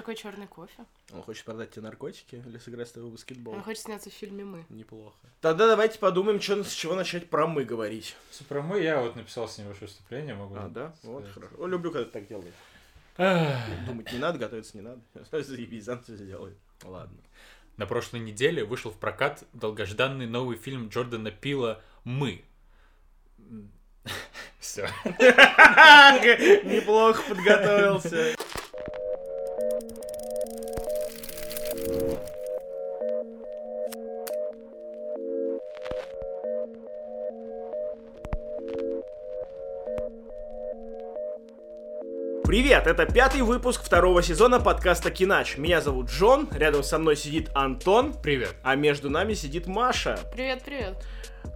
такой черный кофе. Он хочет продать тебе наркотики или сыграть с тобой в баскетбол? Он хочет сняться в фильме «Мы». Неплохо. Тогда давайте подумаем, чё, с чего начать про мы говорить. Про мы я вот написал с небольшое выступление, могу. А, да? Вот, сказать. хорошо. О, люблю, когда ты так делаешь. Думать не надо, готовиться не надо. Заебись, сам все сделает. Ладно. На прошлой неделе вышел в прокат долгожданный новый фильм Джордана Пила «Мы». Все. Неплохо подготовился. Привет, это пятый выпуск второго сезона подкаста Кинач. Меня зовут Джон, рядом со мной сидит Антон, Привет. а между нами сидит Маша. Привет, привет.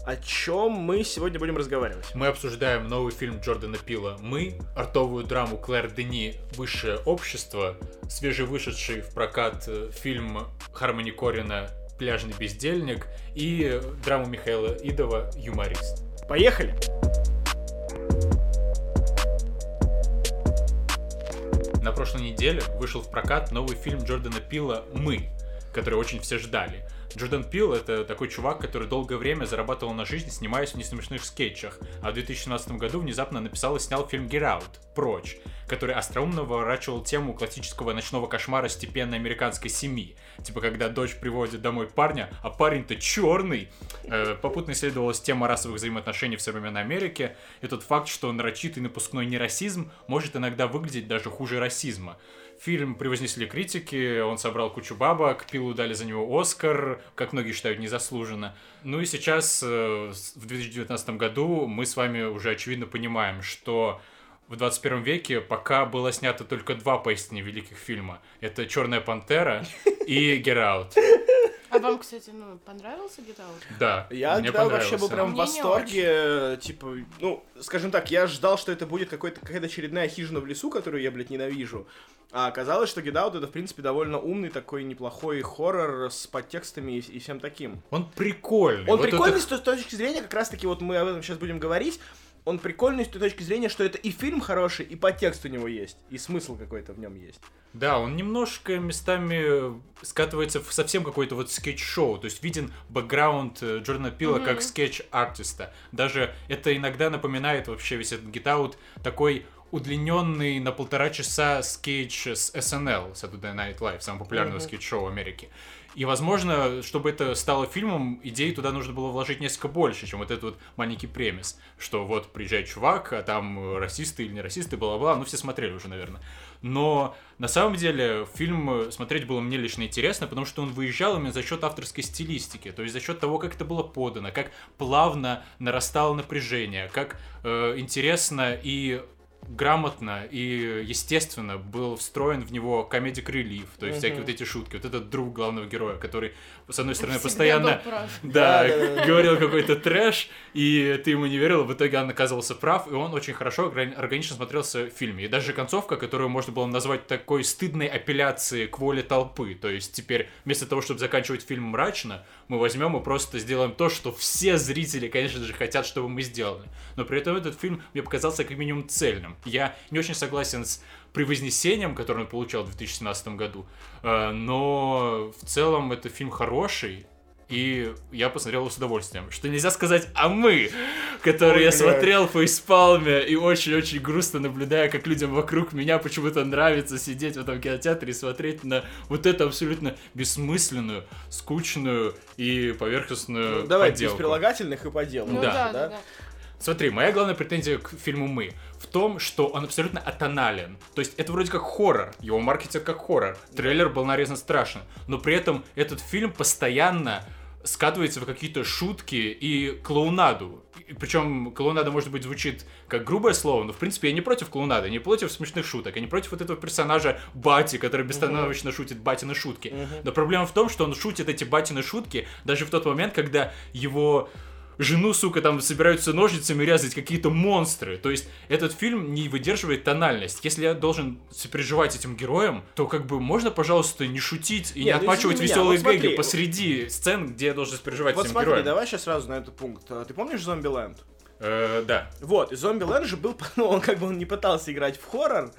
О чем мы сегодня будем разговаривать? Мы обсуждаем новый фильм Джордана Пила «Мы», артовую драму Клэр Дени «Высшее общество», свежевышедший в прокат э, фильм Хармони Корина «Пляжный бездельник» и драму Михаила Идова «Юморист». Поехали! На прошлой неделе вышел в прокат новый фильм Джордана Пила «Мы», который очень все ждали. Джордан Пил — это такой чувак, который долгое время зарабатывал на жизнь, снимаясь в несмешных скетчах, а в 2017 году внезапно написал и снял фильм Get Out, «Прочь», который остроумно выворачивал тему классического ночного кошмара степенной американской семьи. Типа, когда дочь приводит домой парня, а парень-то черный. Э, попутно исследовалась тема расовых взаимоотношений в современной Америке, и тот факт, что нарочитый напускной нерасизм может иногда выглядеть даже хуже расизма. Фильм превознесли критики, он собрал кучу бабок, Пилу дали за него Оскар, как многие считают, незаслуженно. Ну и сейчас, э, в 2019 году, мы с вами уже очевидно понимаем, что в 21 веке пока было снято только два поистине великих фильма. Это «Черная пантера» и «Get Out». А вам, кстати, ну, понравился Get Out? Да, Я мне тогда вообще был понравился. прям в Мне не восторге, типа, ну, скажем так, я ждал, что это будет какой-то, какая-то очередная хижина в лесу, которую я, блядь, ненавижу. А оказалось, что Get Out это, в принципе, довольно умный такой неплохой хоррор с подтекстами и, и всем таким. Он прикольный. Он Вот прикольный это- с той с точки зрения, как раз-таки, вот мы об этом сейчас будем говорить, он прикольный с той точки зрения, что это и фильм хороший, и подтекст у него есть, и смысл какой-то в нем есть. Да, он немножко местами скатывается в совсем какой-то вот скетч-шоу. То есть виден бэкграунд э, Джордана Пила как скетч-артиста. Даже это иногда напоминает вообще весь этот Get Out такой удлиненный на полтора часа скетч с SNL, Saturday Night Live, самого популярного Мгм. скетч-шоу Америки. И, возможно, чтобы это стало фильмом, идеи туда нужно было вложить несколько больше, чем вот этот вот маленький premise, что вот приезжает чувак, а там э, расисты или не расисты, бла-бла, ну все смотрели уже, наверное. Но на самом деле фильм э, смотреть было мне лично интересно, потому что он выезжал именно за счет авторской стилистики, то есть за счет того, как это было подано, как плавно нарастало напряжение, как э, интересно и грамотно и естественно был встроен в него комедик релив, то есть Мгм. всякие вот эти шутки, вот этот друг главного героя, который с одной стороны Всегда постоянно да, говорил какой-то трэш, и ты ему не верил, в итоге он оказывался прав, и он очень хорошо, органи- органично смотрелся в фильме. И даже концовка, которую можно было назвать такой стыдной апелляцией к воле толпы. То есть теперь вместо того, чтобы заканчивать фильм мрачно, мы возьмем и просто сделаем то, что все зрители, конечно же, хотят, чтобы мы сделали. Но при этом этот фильм мне показался как минимум цельным. Я не очень согласен с превознесением, которое он получал в 2017 году, э, но в целом это фильм хороший, и я посмотрел его с удовольствием. Что нельзя сказать о мы, который Ой, я блядь. смотрел по испалме и очень-очень грустно наблюдая, как людям вокруг меня почему-то нравится сидеть в этом кинотеатре и смотреть на вот эту абсолютно бессмысленную, скучную и поверхностную Ну, давай, без подделку. прилагательных и по делу. Ну Да. да, да, да. Смотри, моя главная претензия к фильму «Мы» в том, что он абсолютно атонален. То есть это вроде как хоррор, его маркетинг как хоррор. Трейлер был нарезан страшно, но при этом этот фильм постоянно скатывается в какие-то шутки и клоунаду. Причем клоунада, может быть, звучит как грубое слово, но, в принципе, я не против клоунады, не против смешных шуток, я не против вот этого персонажа Бати, который бестановочно шутит Батины шутки. Но проблема в том, что он шутит эти Батины шутки даже в тот момент, когда его жену, сука, там собираются ножницами резать какие-то монстры. То есть этот фильм не выдерживает тональность. Если я должен сопереживать этим героям, то как бы можно, пожалуйста, не шутить и не, Не, ну, меня, веселые вот гэги посреди сцен, где я должен сопереживать Вот этим смотри, героям. давай сейчас сразу на этот пункт. А, Ты помнишь Зомбиленд? Э, да. Вот, и Зомбиленд же был, ну, он как бы он не пытался играть в хоррор,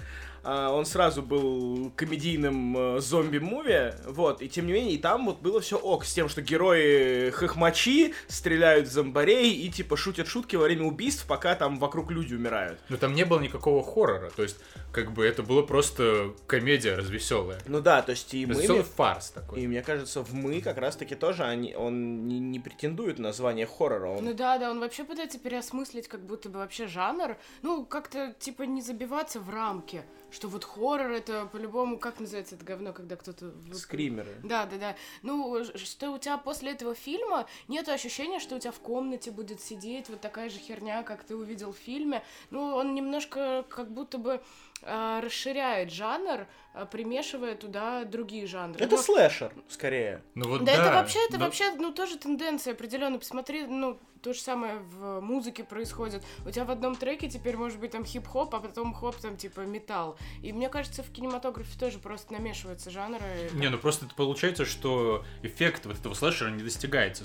он сразу был комедийным э, зомби-муви, вот, и тем не менее, и там вот было все ок, с тем, что герои хохмачи стреляют в зомбарей и, типа, шутят шутки во время убийств, пока там вокруг люди умирают. Но там не было никакого хоррора, то есть, как бы, это было просто комедия развеселая. Ну да, то есть и мы... Развеселый фарс такой. И мне кажется, в «Мы» как раз-таки тоже они, он не, не претендует на звание хоррора. Он... Ну да, да, он вообще пытается переосмыслить как будто бы вообще жанр. Ну, как-то, типа, не забиваться в рамки. Что вот хоррор это по-любому, как называется это говно, когда кто-то... Скримеры. Да, да, да. Ну, что у тебя после этого фильма нет ощущения, что у тебя в комнате будет сидеть вот такая же херня, как ты увидел в фильме. Ну, он немножко как будто бы а, расширяет жанр, примешивая туда другие жанры. Это Ну, слэшер, скорее. Ну вот да, да. это вообще, это но- вообще, ну, тоже тенденция определенно. Посмотри, ну, то же самое в музыке происходит. У тебя в одном треке теперь может быть там хип-хоп, а потом хоп, там, типа, металл. И мне кажется, в кинематографе тоже просто намешиваются жанры. Не, ну просто это получается, что эффект вот этого слэшера не достигается.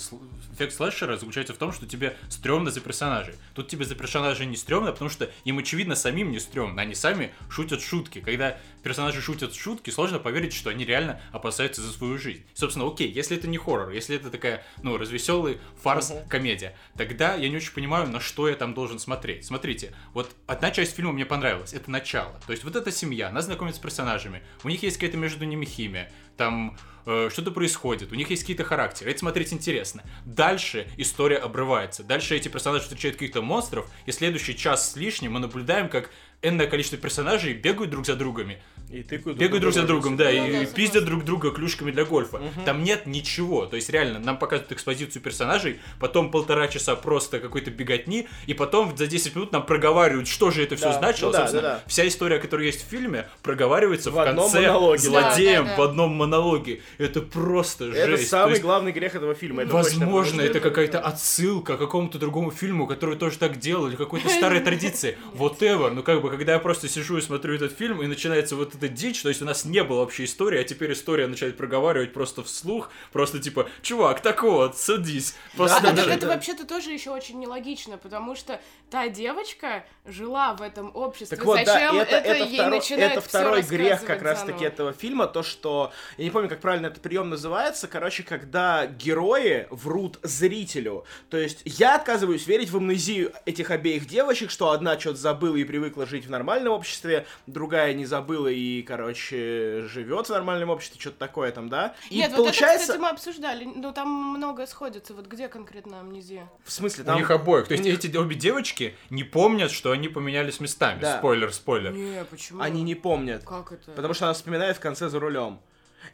Эффект слэшера заключается в том, что тебе стрёмно за персонажей. Тут тебе за персонажей не стрёмно, потому что им, очевидно, самим не стрёмно. Они сами шутят шутки. Когда персонажи шутят шутки, сложно поверить, что они реально опасаются за свою жизнь. Собственно, окей, если это не хоррор, если это такая, ну, развеселый фарс, Мгм. комедия, тогда я не очень понимаю, на что я там должен смотреть. Смотрите, вот одна часть фильма мне понравилась, это начало. То есть вот эта семья, она знакомится с персонажами, у них есть какая-то между ними химия, там э, что-то происходит, у них есть какие-то характеры, это смотреть интересно. Дальше история обрывается, дальше эти персонажи встречают каких-то монстров, и следующий час с лишним мы наблюдаем, как энное количество персонажей бегают друг за другами, И тыкают бегают друг за другом, да, Ну и да, пиздят друг друга клюшками для гольфа. Мгм. Там нет ничего. То есть реально нам показывают экспозицию персонажей, потом полтора часа просто какой-то беготни, и потом за 10 минут нам проговаривают, что же это все Да, значило. ну да, Собственно, да, да. вся история, которая есть в фильме, проговаривается в, В конце монологе, злодеем да. Да, да. в одном монологе. Это просто Это жесть. самый То есть, главный грех этого фильма. это. Возможно, это это- какая-то отсылка к какому-то другому фильму, который тоже так делал, или какой-то старой традиции. Whatever. Ну, как бы, когда я просто сижу и смотрю этот фильм, и начинается вот эта дичь, то есть у нас не было вообще истории, а теперь история начинает проговаривать просто вслух, просто типа, чувак, так вот, садись. А Просто так это вообще-то тоже еще очень нелогично, потому что та девочка жила в этом обществе. Так вот, Зачем да, это, это, ей второй, начинают это второй грех как раз-таки этого фильма, то, что, я не помню, как правильно этот прием называется, короче, когда герои врут зрителю. То есть я отказываюсь верить в амнезию этих обеих девочек, что одна что-то забыла и привыкла жить в нормальном обществе, другая не забыла и, короче, живет в нормальном обществе, что-то такое там, да? И Нет, вот это, получается, кстати, мы обсуждали, ну там многое сходится. Вот где конкретно амнезия? в смысле, У там... них обоих. То есть эти обе девочки не помнят, что они поменялись местами. Да. Спойлер, спойлер. Не, почему? Они не помнят. Как это? Потому что она вспоминает в конце за рулем.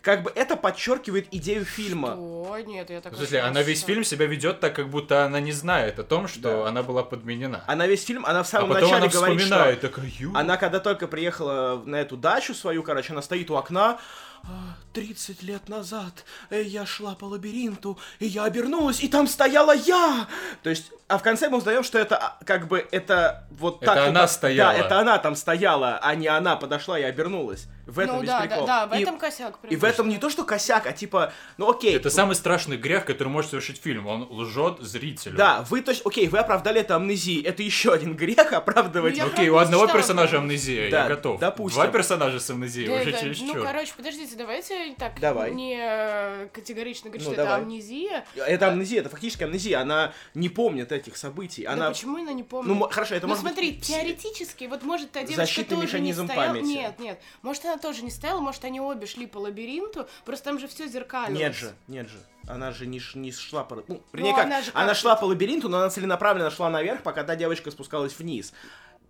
Как бы это подчеркивает идею фильма. Что? Нет, я так В смысле, она весь фильм себя ведет так, как будто она не знает о том, что Да. она была подменена. Она весь фильм, она в А самом потом начале она говорит, что вспоминает, такая, «Ю». она когда только приехала на эту дачу свою, короче, она стоит у окна. «А, 30 лет назад э, я шла по лабиринту, и я обернулась, и там стояла я! То есть, а в конце мы узнаем, что это а, как бы это вот Это так. она как- стояла. Да, это она там стояла, а не она подошла и обернулась. В этом Ну весь да, прикол. да, да, в И- этом косяк. и в этом не то, что косяк, а типа, ну окей. Это самый страшный грех, который может совершить фильм. Он лжет зрителю. Да, вы то есть, окей, вы оправдали это амнезией. Это еще один грех оправдывать. Ну, Окей, у одного читала персонажа амнезия, Да, я готов. допустим. Два персонажа с амнезией, Да, уже да, через ну, короче, подождите, давайте так Давай. не э, категорично говорить, Ну, что давай. это амнезия. Это амнезия, это фактически амнезия. Она не помнит этих событий. Да Она... почему она не помнит? Ну, хорошо, это ну может быть смотри, пс- теоретически, вот может та девочка Защитный тоже механизм не стояла. памяти. Нет, нет. Может, она тоже не стояла, может, они обе шли по лабиринту, просто там же все зеркально. Нет же, нет же. Она же не, не шла по... Ну, вернее, Ну, как, она же она как- шла по лабиринту, но она целенаправленно шла наверх, пока та девочка спускалась вниз.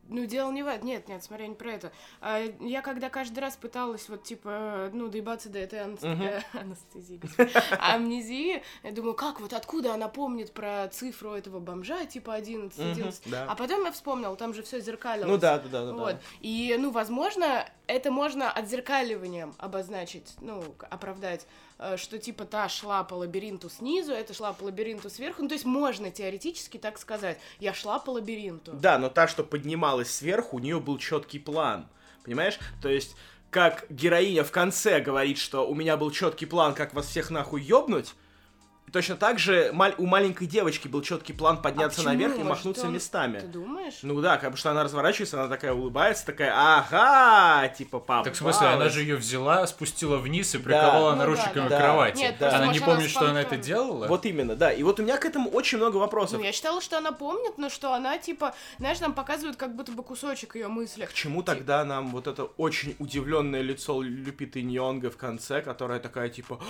Ну, дело не в этом. Нет, нет, смотри, не про это. А, я когда каждый раз пыталась вот, типа, ну, доебаться до этой анст- э, анестезии, господи, амнезии, я думаю, как вот, откуда она помнит про цифру этого бомжа, типа 11, Мгм, 11. да. А потом я вспомнила, там же все зеркально. Ну да, да, да, да. да. Вот. И, ну, возможно, это можно отзеркаливанием обозначить, ну, оправдать, э, что типа та шла по лабиринту снизу, это шла по лабиринту сверху. Ну, то есть можно теоретически так сказать. Я шла по лабиринту. Да, но та, что поднималась сверху, у нее был четкий план. Понимаешь? То есть, как героиня в конце говорит, что у меня был четкий план, как вас всех нахуй ёбнуть, Точно так же у маленькой девочки был четкий план подняться А наверх и махнуться он- местами. Ты думаешь? Ну да, как бы что она разворачивается, она такая улыбается, такая, ага, типа папа. Так в смысле, она же ее взяла, спустила вниз и приковала Ну да, наручниками да. к кровати. Нет, просто, Она не она помнит, что она это делала? Вот именно, да. И вот у меня к этому очень много вопросов. Ну, я считала, что она помнит, но что она, типа, знаешь, нам показывают как будто бы кусочек ее мыслях. К чему тогда нам вот это очень удивленное лицо Люпиты Ньонга в конце, которая такая типа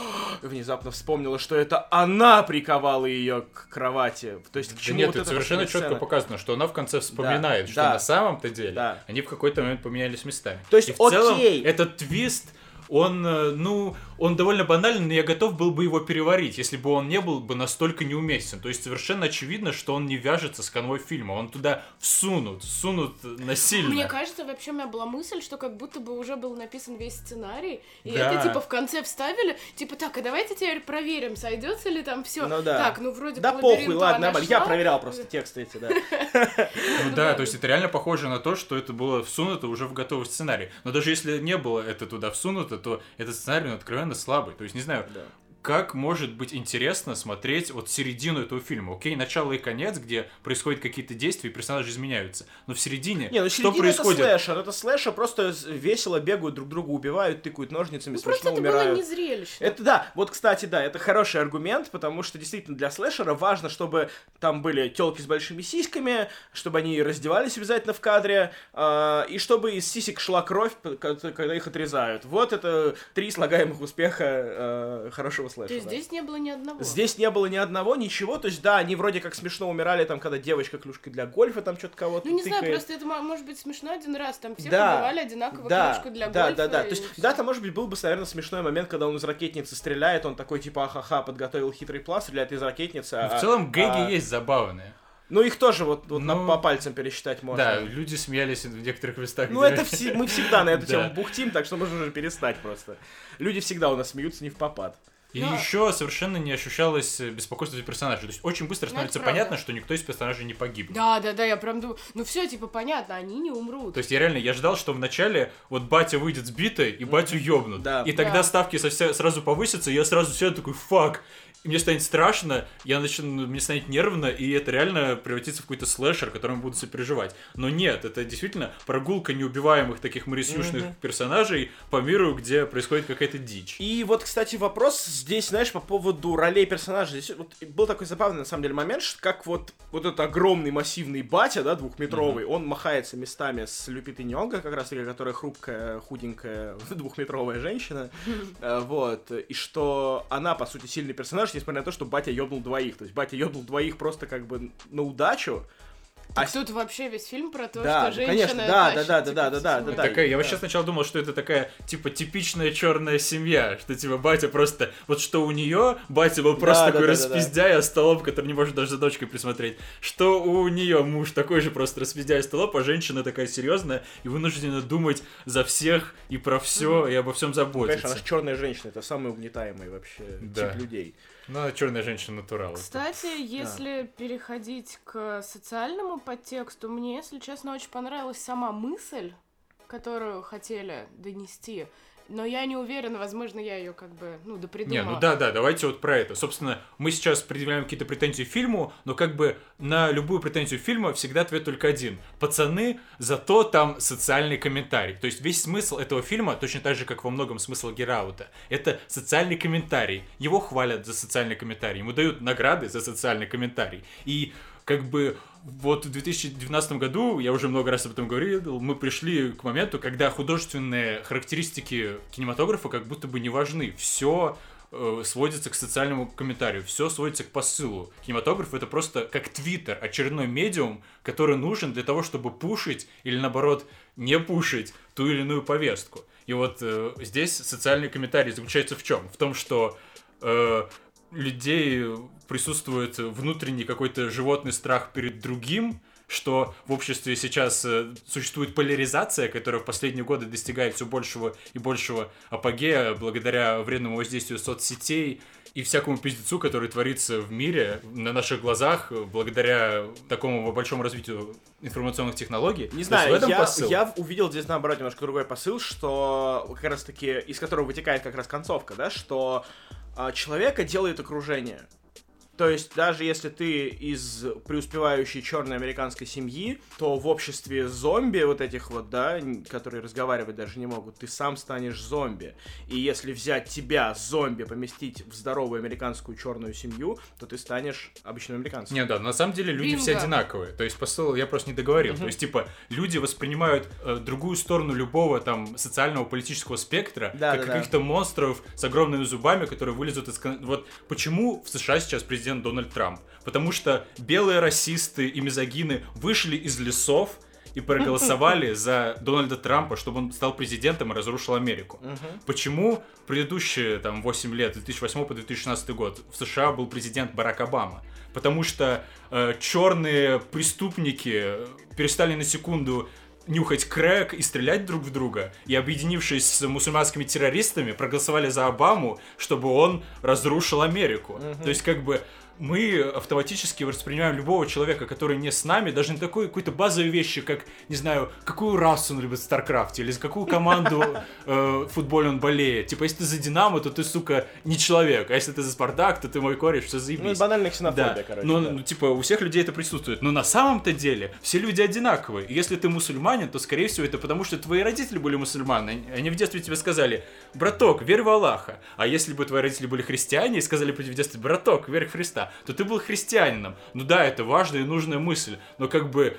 внезапно вспомнила, что это она приковала ее к кровати. То есть к Да чему нет, вот это совершенно четко сцена? показано, что она в конце вспоминает, Да, что да. на самом-то деле Да. они в какой-то момент поменялись местами. То есть, И в целом окей. этот твист, он, э, ну, он довольно банальный, но я готов был бы его переварить, если бы он не был бы настолько неуместен. То есть совершенно очевидно, что он не вяжется с конвой фильма, он туда всунут, всунут насильно. Мне кажется, вообще у меня была мысль, что как будто бы уже был написан весь сценарий, и Да. это типа в конце вставили, типа так, а давайте теперь проверим, сойдется ли там все. Ну да. Так, ну вроде Да по похуй, ладно, нормально. Я проверял просто тексты эти, да. Ну да, то есть это реально похоже на то, что это было всунуто уже в готовый сценарий. Но даже если не было это туда всунуто, то этот сценарий, ну, откровенно слабый. То есть, не знаю, Да. Как может быть интересно смотреть вот середину этого фильма? Окей, начало и конец, где происходят какие-то действия, и персонажи изменяются. Но в середине Не, ну что середина происходит? это слэшер. Это слэшер, просто весело бегают, друг друга убивают, тыкают ножницами, Ну, просто смешно это умирают. было не зрелищно. Это да, вот, кстати, да, это хороший аргумент, потому что действительно для слэшера важно, чтобы там были телки с большими сиськами, чтобы они раздевались обязательно в кадре, э, и чтобы из сисек шла кровь, когда их отрезают. Вот это три слагаемых успеха э, хорошего слэшера. То есть здесь не было ни одного. Здесь не было ни одного, ничего, то есть да, они вроде как смешно умирали, там, когда девочка клюшкой для гольфа там что-то кого-то Ну не знаю, тыкает. просто это мо- может быть смешно один раз, там все Да. убивали одинаково да, клюшку для да, гольфа. да, да. и То есть, всё. да, там, может быть, был бы, наверное, смешной момент, когда он из ракетницы стреляет, он такой, типа, ахаха, подготовил хитрый план, стреляет из ракетницы. Ну, а- в целом гэги а- есть забавные. Ну, их тоже вот, вот на- Ну, по пальцам пересчитать можно. Да, люди смеялись в некоторых местах. Ну, где- это все, мы всегда на эту Да. тему бухтим, так что можно уже перестать просто. Люди всегда у нас смеются не в попад. И Но- еще совершенно не ощущалось э, беспокойство за персонажей. То есть очень быстро Ну, становится понятно, что никто из персонажей не погиб. Да, да, да, я прям думаю, ну все, типа, понятно, они не умрут. То есть я реально, я ждал, что вначале вот батя выйдет сбитый, и батю ёбнут. Да. И тогда Да. ставки совсе- сразу повысятся, и я сразу сяду такой, фак. И мне станет страшно, я начну, мне станет нервно, и это реально превратится в какой-то слэшер, которым буду сопереживать. Но нет, это действительно прогулка неубиваемых таких морисюшных Мгм. персонажей по миру, где происходит какая-то дичь. И вот, кстати, вопрос здесь, знаешь, по поводу ролей персонажей. Здесь вот был такой забавный, на самом деле, момент, что как вот, вот этот огромный массивный батя, да, двухметровый, он махается местами с Люпитой Нёнго, как раз таки, которая хрупкая, худенькая, двухметровая женщина. Э, Вот. И что она, по сути, сильный персонаж, несмотря на то, что батя ёбнул двоих. То есть батя ёбнул двоих просто как бы на удачу. А Так тут вообще весь фильм про то, Да, что женщина конечно, да, тащит, да, да, типа, да, да, да, всю да, такая, я да. вообще сначала думал, что это такая, типа, типичная черная семья, что, типа, батя просто, вот что у нее, батя был просто Да, да, такой да, да, да. распиздяй, остолоп, который не может даже за дочкой присмотреть, что у нее муж такой же просто распиздяй, остолоп, а женщина такая серьезная и вынуждена думать за всех и про все, и обо всем заботиться. она же черная женщина, это самый угнетаемый вообще Да. тип людей. Ну, черная женщина натурал. Кстати, если переходить к социальному подтексту, мне, если честно, очень понравилась сама мысль, которую хотели донести. Но я не уверена, возможно, я ее как бы, ну, Не, допридумала. ну да, да, давайте вот про это. Собственно, мы сейчас предъявляем какие-то претензии фильму, но как бы на любую претензию фильма всегда ответ только один. Пацаны, зато там социальный комментарий. То есть весь смысл этого фильма, точно так же, как во многом смысл Гераута, это социальный комментарий. Его хвалят за социальный комментарий, ему дают награды за социальный комментарий. И как бы вот в 2019 году, я уже много раз об этом говорил, мы пришли к моменту, когда художественные характеристики кинематографа как будто бы не важны. Все сводится к социальному комментарию, все сводится к посылу. Кинематограф это просто как твиттер, очередной медиум, который нужен для того, чтобы пушить или наоборот не пушить ту или иную повестку. И вот э, здесь социальный комментарий заключается в чем? В том, что э, людей присутствует внутренний какой-то животный страх перед другим, что в обществе сейчас э, существует поляризация, которая в последние годы достигает все большего и большего апогея благодаря вредному воздействию соцсетей и всякому пиздецу, который творится в мире на наших глазах благодаря такому большому развитию информационных технологий. Не знаю, в этом я, посыл. я увидел здесь наоборот немножко другой посыл, что как раз таки из которого вытекает как раз концовка, да, что а, человека делает окружение. То есть, даже если ты из преуспевающей черной американской семьи, то в обществе зомби вот этих вот, да, которые разговаривать даже не могут, ты сам станешь зомби. И если взять тебя, зомби, поместить в здоровую американскую черную семью, то ты станешь обычным американцем. Не, да, на самом деле люди все Бинго. одинаковые. То есть посыл я просто не договорил. То есть, типа, люди воспринимают э, другую сторону любого там социального политического спектра Да, как да, да. каких-то монстров с огромными зубами, которые вылезут из... Вот почему в США сейчас президент Дональд Трамп? Потому что белые расисты и мизогины вышли из лесов и проголосовали за Дональда Трампа, чтобы он стал президентом и разрушил Америку. Почему предыдущие там 8 лет, 2008 по 2016 год, в США был президент Барак Обама? Потому что черные преступники э, перестали на секунду нюхать крэк и стрелять друг в друга, и объединившись с мусульманскими террористами, проголосовали за Обаму, чтобы он разрушил Америку. То есть как бы мы автоматически воспринимаем любого человека, который не с нами, даже не такой какой-то базовой вещи, как, не знаю, какую расу он любит в Старкрафте, или за какую команду э, футбольную он болеет. Типа, если ты за Динамо, то ты, сука, не человек, а если ты за Спартак, то ты мой кореш, все Ну, заебись. банальная ксенофобия, Да, короче. но, да. ну, типа, у всех людей это присутствует. Но на самом-то деле все люди одинаковые. И если ты мусульманин, то, скорее всего, это потому, что твои родители были мусульманы. Они- Они в детстве тебе сказали, браток, верь в Аллаха. А если бы твои родители были христиане и сказали бы тебе в детстве, браток, верь в Христа, то ты был христианином. Ну да, это важная и нужная мысль. Но как бы...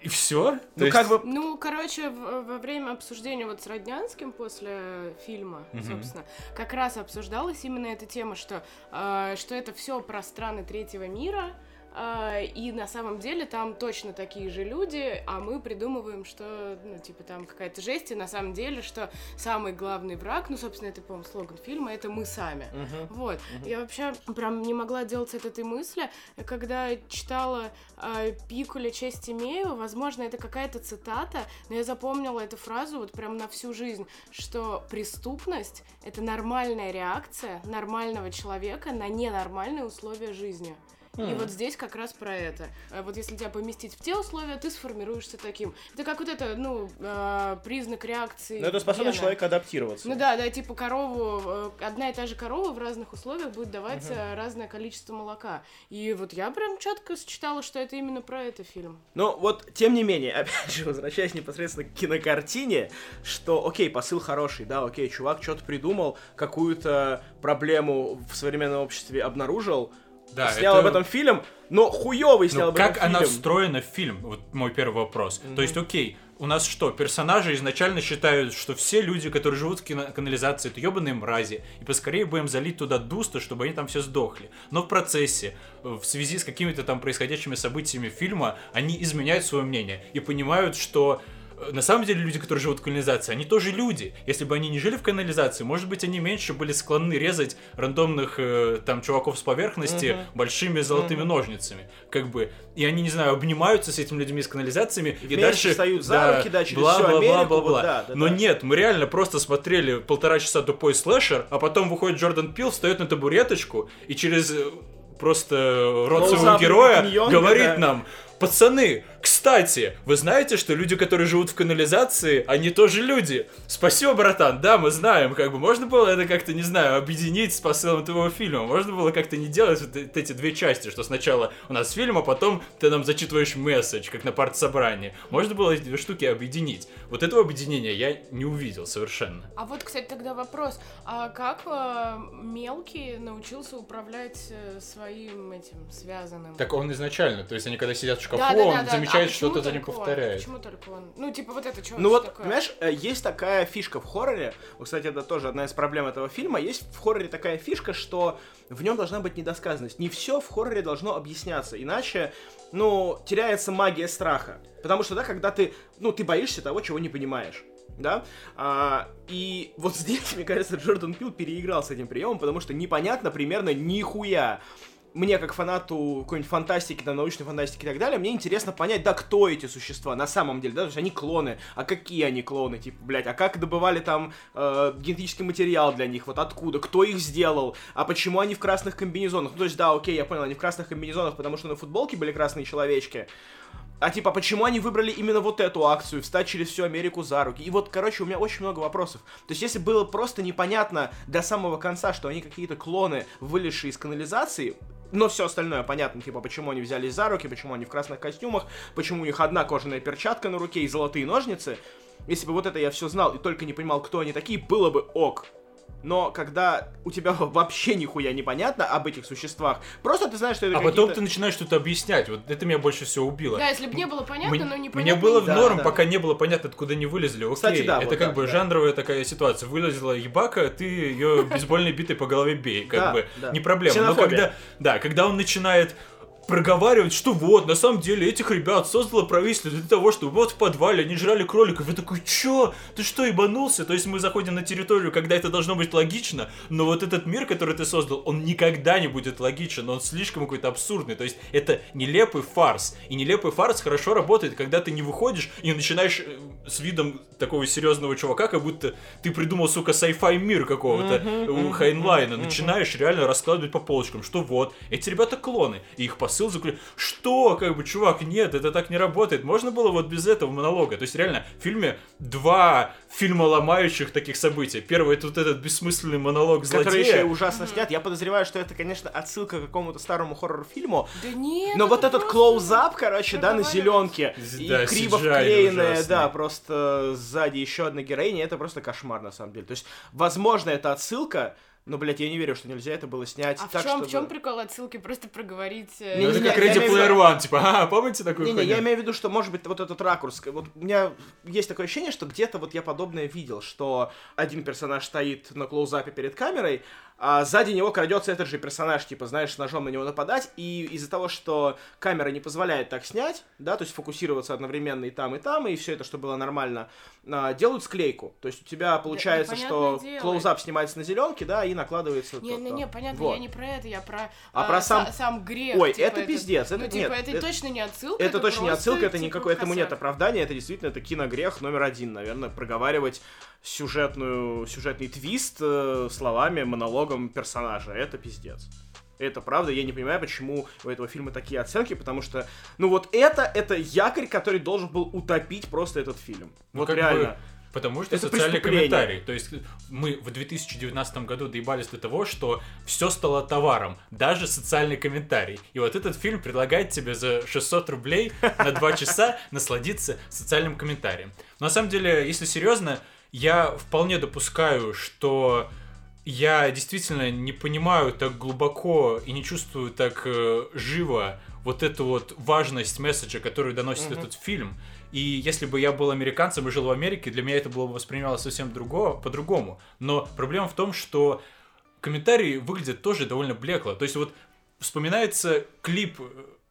И все? Ну, как бы Ну, короче, в- во время обсуждения вот с Роднянским после фильма, собственно, как раз обсуждалась именно эта тема, что, э, что это все про страны третьего мира, и на самом деле там точно такие же люди, а мы придумываем, что, ну, типа, там какая-то жесть, и на самом деле, что самый главный враг, ну, собственно, это, по-моему, слоган фильма, это мы сами. Вот. Я вообще прям не могла отделаться от этой мысли, когда читала э, Пикуля «Честь имею», возможно, это какая-то цитата, но я запомнила эту фразу вот прям на всю жизнь, что преступность — это нормальная реакция нормального человека на ненормальные условия жизни. И вот здесь как раз про это. Э, Вот если тебя поместить в те условия, ты сформируешься таким. Это как вот это, ну, э, признак реакции. ну, это способность человека адаптироваться. Ну да, да, типа корову, э, одна и та же корова в разных условиях будет давать э, разное количество молока. И вот я прям четко считала, что это именно про это фильм. Ну, вот, тем не менее, опять же, возвращаясь непосредственно к кинокартине, что, окей, посыл хороший, да, окей, чувак что-то придумал, какую-то проблему в современном обществе обнаружил, Да, снял это- об этом фильм, но хуёвый снял Ну, об этом как она фильм. встроена в фильм? Вот мой первый вопрос. То есть, окей, у нас что, персонажи изначально считают, что все люди, которые живут в кино- канализации, это ебаные мрази, и поскорее будем залить туда дуста, чтобы они там все сдохли. Но в процессе, в связи с какими-то там происходящими событиями фильма, они изменяют свое мнение и понимают, что на самом деле люди, которые живут в канализации, они тоже люди. Если бы они не жили в канализации, может быть, они меньше были склонны резать рандомных э, там чуваков с поверхности большими золотыми ножницами. Как бы. И они, не знаю, обнимаются с этими людьми с канализациями и, вместе дальше встают за руки, да, через бла, всю бла, бла, Америку, бла, вот бла. да, да, Но да. нет, мы реально просто смотрели полтора часа тупой слэшер, а потом выходит Джордан Пил, встает на табуреточку и через э, просто Клоузап героя говорит да. нам, пацаны, кстати, вы знаете, что люди, которые живут в канализации, они тоже люди. Спасибо, братан, да, мы знаем, как бы можно было это как-то, не знаю, объединить с посылом твоего фильма, можно было как-то не делать вот эти две части, что сначала у нас фильм, а потом ты нам зачитываешь месседж, как на партсобрании. Можно было эти две штуки объединить. Вот этого объединения я не увидел совершенно. А вот, кстати, тогда вопрос. А как э, мелкий научился управлять э, своим этим связанным? Так он изначально, то есть они когда сидят в шкафу, Да, да, да, он да. замечает, А что не только он? повторяет. Почему только он? Ну, типа, вот это что Ну вот, такое? понимаешь, э, есть такая фишка в хорроре, вот, кстати, это тоже одна из проблем этого фильма, есть в хорроре такая фишка, что в нем должна быть недосказанность. Не все в хорроре должно объясняться, иначе, ну, теряется магия страха. Потому что, да, когда ты, ну, ты боишься того, чего не понимаешь. Да? А, и вот здесь, мне кажется, Джордан Пил переиграл с этим приемом, потому что непонятно примерно нихуя мне, как фанату какой-нибудь фантастики, там, научной фантастики и так далее, мне интересно понять, да, кто эти существа на самом деле, да, то есть они клоны, а какие они клоны, типа, блядь, а как добывали там э, генетический материал для них, вот откуда, кто их сделал, а почему они в красных комбинезонах, ну, то есть, да, окей, я понял, они в красных комбинезонах, потому что на футболке были красные человечки, а типа, почему они выбрали именно вот эту акцию, встать через всю Америку за руки? И вот, короче, у меня очень много вопросов. То есть, если было просто непонятно до самого конца, что они какие-то клоны, вылезшие из канализации, но все остальное понятно, типа, почему они взялись за руки, почему они в красных костюмах, почему у них одна кожаная перчатка на руке и золотые ножницы. Если бы вот это я все знал и только не понимал, кто они такие, было бы ок но когда у тебя вообще нихуя непонятно об этих существах, просто ты знаешь, что это А потом ты начинаешь что-то объяснять, вот это меня больше всего убило. Да, если бы не было понятно, М- но не Мне было в Да, норм, да. пока не было понятно, откуда они вылезли. Окей, Кстати, да, это вот как да, бы да. жанровая такая ситуация. Вылезла ебака, ты ее бейсбольной битой по голове бей, как бы, не проблема. Но когда, да, когда он начинает проговаривать, что вот, на самом деле, этих ребят создало правительство для того, чтобы вот в подвале они жрали кроликов. Я такой, чё? Ты что, ебанулся? То есть мы заходим на территорию, когда это должно быть логично, но вот этот мир, который ты создал, он никогда не будет логичен, он слишком какой-то абсурдный. То есть это нелепый фарс. И нелепый фарс хорошо работает, когда ты не выходишь и начинаешь э, с видом такого серьезного чувака, как будто ты придумал, сука, sci-fi мир какого-то у Хайнлайна. Начинаешь реально раскладывать по полочкам, что вот, эти ребята клоны, и их посыл заключен... Что, как бы, чувак, нет, это так не работает. Можно было вот без этого монолога. То есть реально в фильме два фильма ломающих таких событий. Первый это вот этот бессмысленный монолог Который еще и злодея. ужасно снят. Я подозреваю, что это, конечно, отсылка к какому-то старому хоррор-фильму. Да нет. Но это вот этот клоузап, короче, да, на зеленке, и Да, криво CGI вклеенная, да, просто сзади еще одна героиня, это просто кошмар, на самом деле. То есть, возможно, это отсылка, но, блядь, я не верю, что нельзя это было снять А в так, чем, чтобы... в чем прикол отсылки? Просто проговорить... э, Не, Ну, не, это не, как я Ready имею в Player виду- One, типа, а, помните такую Не-не, я хуйню? имею в виду, что, может быть, вот этот ракурс. Вот у меня есть такое ощущение, что где-то вот я подобное видел, что один персонаж стоит на клоузапе перед камерой, а сзади него крадется этот же персонаж, типа, знаешь, с ножом на него нападать, и из-за того, что камера не позволяет так снять, да, то есть фокусироваться одновременно и там, и там, и все это, что было нормально, а, делают склейку. То есть у тебя получается, что понятное дело. клоузап снимается на зеленке, да, и накладывается... Не, не, не, понятно, Вот. я не про это, я про, А про са- сам- сам грех. Ой, типа, это пиздец, это- ну, типа, нет, это, это- точно не отсылка. Это, точно не отсылка, это типа, никакой, этому нет оправдания, это действительно это киногрех номер один, наверное, проговаривать сюжетную, сюжетный твист э, словами, монологом персонажа. Это пиздец. Это правда, я не понимаю, почему у этого фильма такие оценки, потому что, ну вот это, это якорь, который должен был утопить просто этот фильм. Ну, вот как бы, реально. Потому что Это социальный комментарий. То есть мы в 2019 году доебались до того, что все стало товаром, даже социальный комментарий. И вот этот фильм предлагает тебе за 600 рублей на 2 часа насладиться социальным комментарием. Но на самом деле, если серьезно, я вполне допускаю, что я действительно не понимаю так глубоко и не чувствую так э, живо вот эту вот важность месседжа, который доносит Мгм. этот фильм. И если бы я был американцем и жил в Америке, для меня это было бы воспринималось совсем другого, по-другому. Но проблема в том, что комментарии выглядят тоже довольно блекло. То есть вот вспоминается клип э,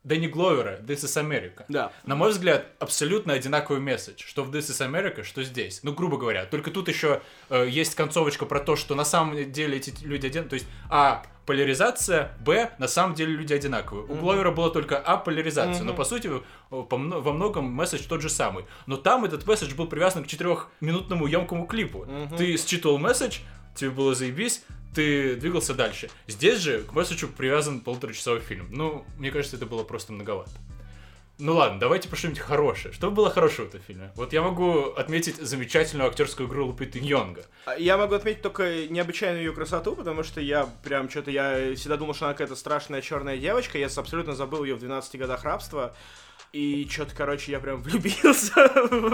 Дэнни Гловера «This is America». Да. На мой взгляд, абсолютно одинаковый месседж, что в This is America, что здесь. Ну, грубо говоря. Только тут еще э, есть концовочка про то, что на самом деле эти люди один, то есть А поляризация, Б на самом деле люди одинаковые. У Мгм. Гловера была только А поляризация, но Мгм. по сути по во многом месседж тот же самый. Но там этот месседж был привязан к четырехминутному емкому клипу. Мгм. Ты считывал месседж, тебе было заебись, ты двигался дальше. Здесь же к месседжу привязан полуторачасовой фильм. Ну, мне кажется, это было просто многовато. Ну ладно, давайте про что-нибудь хорошее. Что было хорошего в этом фильме? Вот я могу отметить замечательную актерскую игру Лупиты Йонга. А Я могу отметить только необычайную ее красоту, потому что я прям что-то, я всегда думал, что она какая-то страшная черная девочка, я абсолютно забыл ее в 12 годах рабства. И что-то, короче, я прям влюбился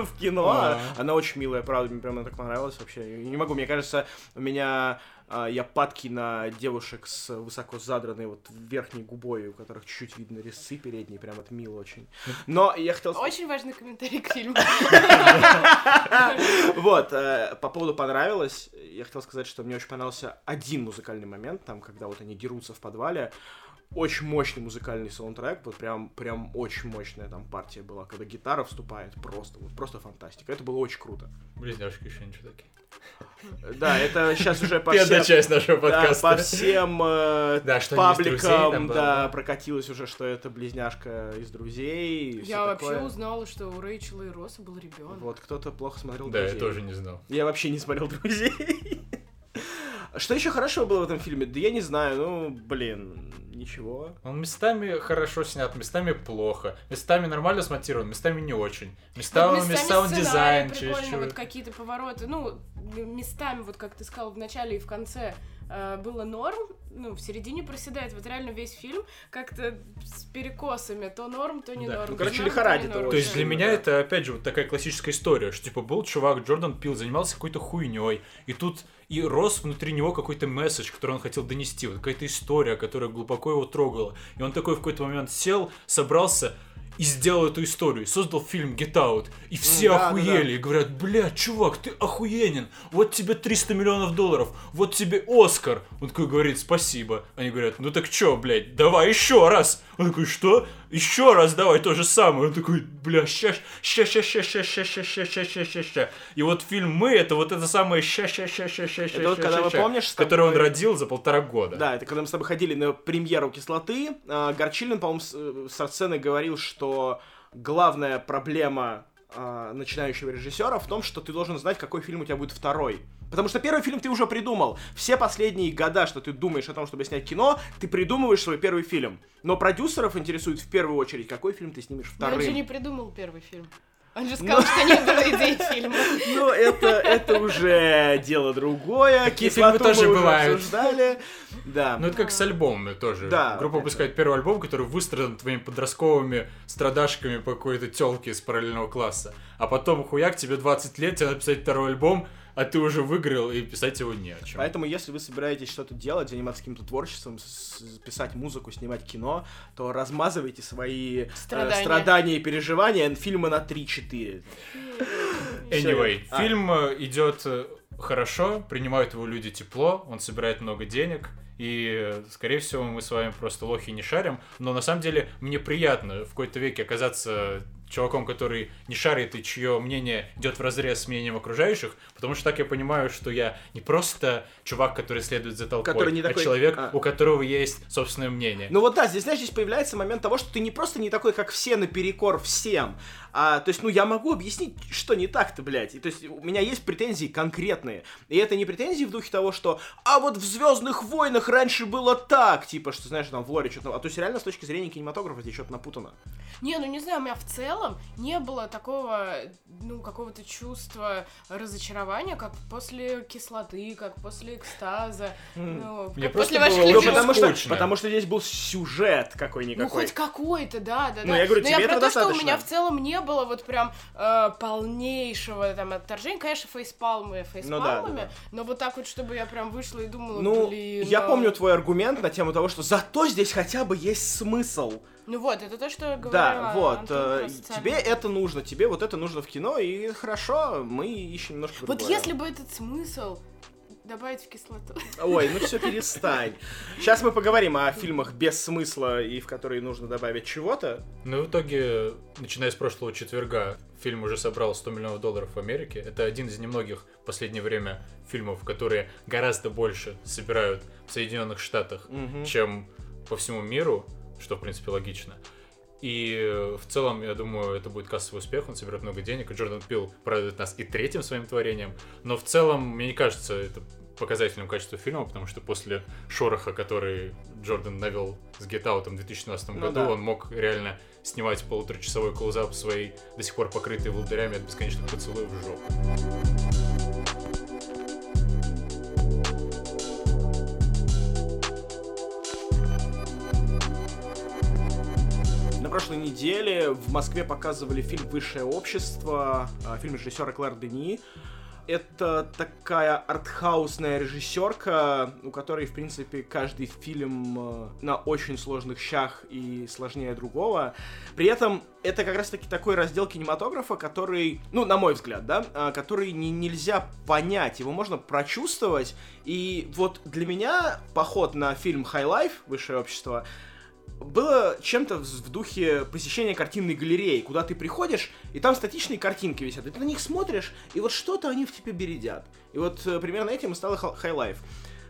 в кино. А. Она очень милая, правда, мне прям она так понравилась вообще. Я не могу, мне кажется, у меня я падки на девушек с высоко задранной вот верхней губой, у которых чуть-чуть видно резцы передние, прям это мило очень. Но я хотел Очень важный комментарий к фильму. Вот, э, по поводу понравилось, я хотел сказать, что мне очень понравился один музыкальный момент, там, когда вот они дерутся в подвале. Очень мощный музыкальный саундтрек, вот прям, прям очень мощная там партия была, когда гитара вступает, просто, вот просто фантастика. Это было очень круто. Близняшки еще ничего такие. Да, это сейчас уже по всем, часть нашего да, подкаста. по всем э, Да, что друзей пабликам, было, да, прокатилось уже, что это близняшка из друзей. Я вообще такое. узнала, что у Рэйчела и Росса был ребенок. Вот, кто-то плохо смотрел Да, я «Друзей». тоже не знал. Я вообще не смотрел друзей. Что еще хорошего было в этом фильме? Да я не знаю, ну, блин, ничего. Он местами хорошо снят, местами плохо, местами нормально смонтирован, местами не очень. Местами, Вот местами сценарий дизайн прикольный, чересчур. вот какие-то повороты, ну, местами, вот как ты сказал в начале и в конце, э, было норм, ну, в середине проседает. Вот реально весь фильм как-то с перекосами. То норм, то не Да. норм. Ну, то короче, норм, то лихорадит его То есть для меня да. это, опять же, вот такая классическая история, что, типа, был чувак, Джордан Пил, занимался какой-то хуйней, и тут и рос внутри него какой-то месседж, который он хотел донести, вот какая-то история, которая глубоко его трогала. И он такой в какой-то момент сел, собрался и сделал эту историю, создал фильм Get Out, и все да, да, охуели, и говорят, бля, чувак, ты охуенен, вот тебе 300 миллионов долларов, вот тебе Оскар. Он такой говорит, спасибо. Они говорят, ну так чё, блядь, давай еще раз. Он такой, что? Еще раз давай то же самое. Он такой, бля, ща, ща, ща, ща, ща, ща, ща, ща, ща, ща, ща, ща. И вот фильм «Мы» — это вот это самое ща, ща, ща, ща, ща, ща, ща, когда мы, помнишь, который он родил за полтора года. Да, это когда мы с тобой ходили на премьеру кислоты. а, Горчилин, по-моему, с- э, сцены говорил, что главная проблема а, начинающего режиссера в том, что ты должен знать, какой фильм у тебя будет второй. Потому что первый фильм ты уже придумал. Все последние года, что ты думаешь о том, чтобы снять кино, ты придумываешь свой первый фильм. Но продюсеров интересует в первую очередь, какой фильм ты снимешь Но он же не придумал первый фильм. Он же сказал, что не было идей фильма. Ну, это, это уже дело другое. Такие Кислоту фильмы тоже мы уже бывают. обсуждали. Да. Ну, это как с альбомами тоже. Да. Группа выпускает первый альбом, который выстрадан твоими подростковыми страдашками по какой-то телке из параллельного класса. А потом, хуяк, тебе 20 лет, тебе надо писать второй альбом, а ты уже выиграл, и писать его не о чем. Поэтому, если вы собираетесь что-то делать, заниматься каким-то творчеством, писать музыку, снимать кино, то размазывайте свои э, Страдания. страдания и переживания фильмы на 3-4. Anyway, А. фильм э, идет э, хорошо, принимают его люди тепло, он собирает много денег, и, э, скорее всего, мы с вами просто лохи не шарим, но на самом деле мне приятно в какой-то веке оказаться чуваком, который не шарит и чье мнение идет в разрез с мнением окружающих, потому что так я понимаю, что я не просто чувак, который следует за толпой, Который не а такой- человек, а. у которого есть собственное мнение. Ну вот да, здесь, знаешь, здесь появляется момент того, что ты не просто не такой, как все, наперекор всем, а, то есть, ну, я могу объяснить, что не так-то, блядь. И, то есть, у меня есть претензии конкретные. И это не претензии в духе того, что, а вот в Звездных войнах раньше было так, типа, что, знаешь, там в лоре что-то... А то есть, реально, с точки зрения кинематографа здесь что-то напутано. Не, ну не знаю, у меня в целом не было такого, ну, какого-то чувства разочарования, как после кислоты, как после экстаза. Ну, Мне как после ваших было Ну, потому что, потому что здесь был сюжет Ну, какой-никакой. хоть какой-то, да, да, Ну, да. я говорю, Но тебе я про этого то, что у достаточно. меня в целом не было вот прям э, полнейшего там отторжения. Конечно, фейспалмы фейспалмами, Ну да, да, но вот так вот, чтобы я прям вышла и думала, Ну, блин. я ну- помню твой аргумент на тему того, что зато здесь хотя бы есть смысл. Ну вот, это то, что я говорила. Да, вот. Э, тебе это нужно, тебе вот это нужно в кино, и хорошо, мы ищем немножко Вот другое. если бы этот смысл добавить в кислоту. Ой, ну все, перестань. Сейчас мы поговорим о фильмах без смысла и в которые нужно добавить чего-то. Ну, в итоге, начиная с прошлого четверга, фильм уже собрал 100 миллионов долларов в Америке. Это один из немногих в последнее время фильмов, которые гораздо больше собирают в Соединенных Штатах, Мгм. чем по всему миру, что, в принципе, логично. И э, в целом, я думаю, это будет кассовый успех, он соберет много денег, и Джордан Пил порадует нас и третьим своим творением. Но в целом, мне не кажется это показательным качеству фильма, потому что после шороха, который Джордан навел с Get Out в 2017 Ну году, да. он мог реально снимать полуторачасовой клоузап своей до сих пор покрытой волдырями от бесконечных поцелуев в жопу. На прошлой неделе в Москве показывали фильм «Высшее общество», а, фильм режиссера Клэр Дени. Это такая артхаусная режиссерка, у которой, в принципе, каждый фильм э, на очень сложных щах и сложнее другого. При этом это как раз-таки такой раздел кинематографа, который, ну, на мой взгляд, да, а, который не, нельзя понять, его можно прочувствовать. И вот для меня поход на фильм «High Life», «Высшее общество», было чем-то в духе посещения картинной галереи, куда ты приходишь, и там статичные картинки висят, и ты на них смотришь, и вот что-то они в тебе бередят. И вот э, примерно этим и стал Hi- High Life.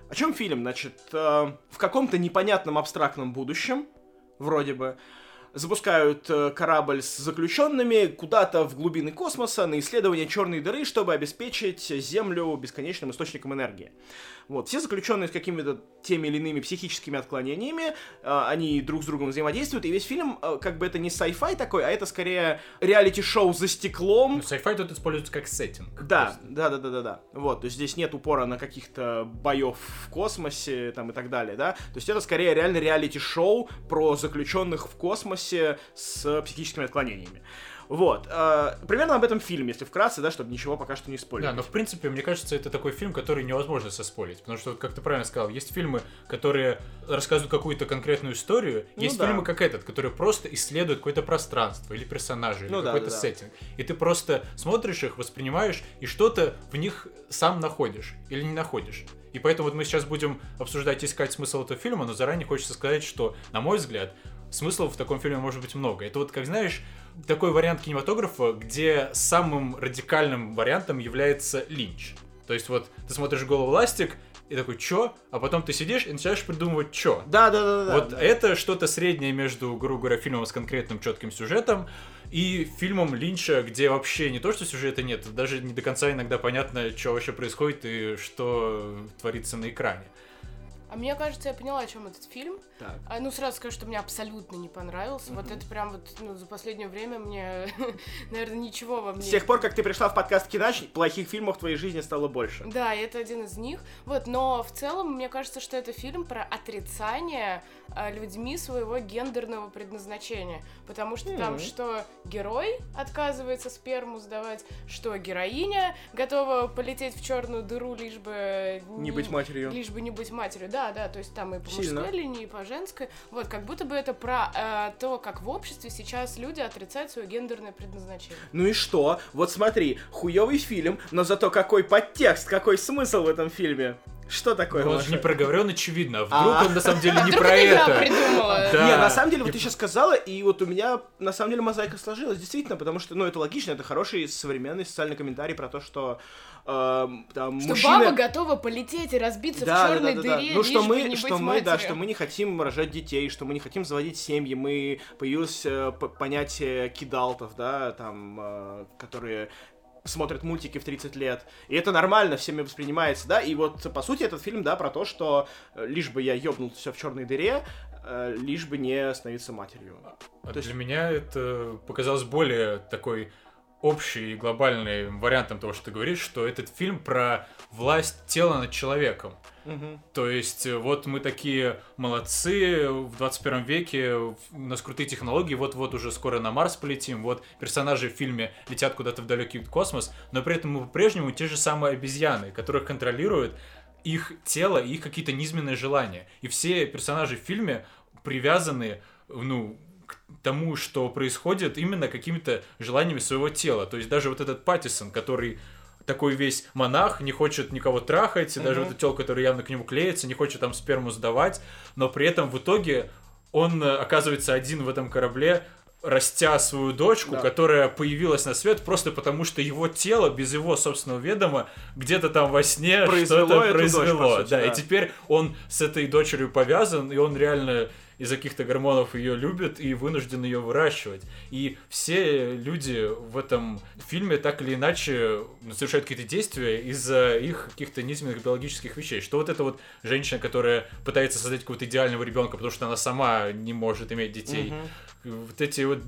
О чем фильм? Значит, э, в каком-то непонятном абстрактном будущем, вроде бы, запускают э, корабль с заключенными куда-то в глубины космоса на исследование черной дыры, чтобы обеспечить Землю бесконечным источником энергии. Вот, все заключенные с какими-то теми или иными психическими отклонениями, э, они друг с другом взаимодействуют, и весь фильм, э, как бы это не sci-fi такой, а это скорее реалити-шоу за стеклом. Ну, sci-fi тут используется как сеттинг. Да, да, да, да, да, да. Вот, то есть здесь нет упора на каких-то боев в космосе там и так далее, да. То есть это скорее реально реалити-шоу про заключенных в космосе с психическими отклонениями. Вот. Э, примерно об этом фильм, если вкратце, да, чтобы ничего пока что не спойлерить. Да, но в принципе, мне кажется, это такой фильм, который невозможно соспорить. Потому что, как ты правильно сказал, есть фильмы, которые рассказывают какую-то конкретную историю, Ну есть да. фильмы, как этот, которые просто исследуют какое-то пространство или персонажей, или Ну какой-то да, да. сеттинг. И ты просто смотришь их, воспринимаешь, и что-то в них сам находишь или не находишь. И поэтому вот мы сейчас будем обсуждать, искать смысл этого фильма, но заранее хочется сказать, что, на мой взгляд, смыслов в таком фильме может быть много. Это вот, как знаешь, такой вариант кинематографа, где самым радикальным вариантом является линч. То есть вот ты смотришь «Голову ластик», и такой, чё? А потом ты сидишь и начинаешь придумывать, чё? Да, да, да, да. вот да. это что-то среднее между, грубо говоря, фильмом с конкретным четким сюжетом и фильмом Линча, где вообще не то, что сюжета нет, даже не до конца иногда понятно, что вообще происходит и что творится на экране. А мне кажется, я поняла, о чем этот фильм. Так. А, ну, сразу скажу, что мне абсолютно не понравился. Вот это прям вот, ну, за последнее время мне, наверное, ничего во мне... С тех пор, как ты пришла в подкаст Кинач, плохих фильмов в твоей жизни стало больше. Да, это один из них. Вот, но в целом, мне кажется, что это фильм про отрицание а, людьми своего гендерного предназначения. Потому что там Мгм. что герой отказывается сперму сдавать, что героиня готова полететь в черную дыру, лишь бы Не быть матерью. Лишь бы не быть матерью, да, да, то есть там и по Сильно. мужской линии, и по женской. Вот, как будто бы это про э, то, как в обществе сейчас люди отрицают свое гендерное предназначение. Ну и что? Вот смотри, хуёвый фильм, но зато какой подтекст, какой смысл в этом фильме. Что такое, Он Маша? же не проговорен, очевидно. А вдруг А. он на самом деле не про это. Не, на самом деле, вот ты сейчас сказала, и вот у меня на самом деле мозаика сложилась, действительно, потому что, ну, это логично, это хороший современный социальный комментарий про то, что эм, там Что мужчины... баба готова полететь и разбиться Да, в черной да, да, да. дыре, Ну, что мы, не что быть мы, да, что мы не хотим рожать детей, что мы не хотим заводить семьи, мы появилось э, понятие кидалтов, да, там, э, которые смотрят мультики в 30 лет. И это нормально, всеми воспринимается, да. И вот, по сути, этот фильм, да, про то, что э, лишь бы я ёбнул все в черной дыре, э, лишь бы не становиться матерью. А То есть- Для меня это показалось более такой общий и глобальный вариантом того, что ты говоришь, что этот фильм про власть тела над человеком. То есть, э, вот мы такие молодцы в 21 веке, у нас крутые технологии, вот-вот уже скоро на Марс полетим, вот персонажи в фильме летят куда-то в далекий космос, но при этом мы по-прежнему те же самые обезьяны, которых контролируют их тело и их какие-то низменные желания. И все персонажи в фильме привязаны, ну, к тому, что происходит именно какими-то желаниями своего тела. То есть даже вот этот Паттисон, который такой весь монах, не хочет никого трахать, и даже вот эта телка, которая явно к нему клеится, не хочет там сперму сдавать, но при этом в итоге он э, оказывается один в этом корабле, растя свою дочку, Да. которая появилась на свет просто потому, что его тело без его собственного ведома где-то там во сне Произвело что-то дочь, произвело. по сути, да, да. и теперь он с этой дочерью повязан, и он реально из-за каких-то гормонов ее любит и вынужден ее выращивать. И все люди в этом фильме так или иначе совершают какие-то действия из-за их каких-то низменных биологических вещей. Что вот эта вот женщина, которая пытается создать какого-то идеального ребенка, потому что она сама не может иметь детей. Мгм. Вот эти вот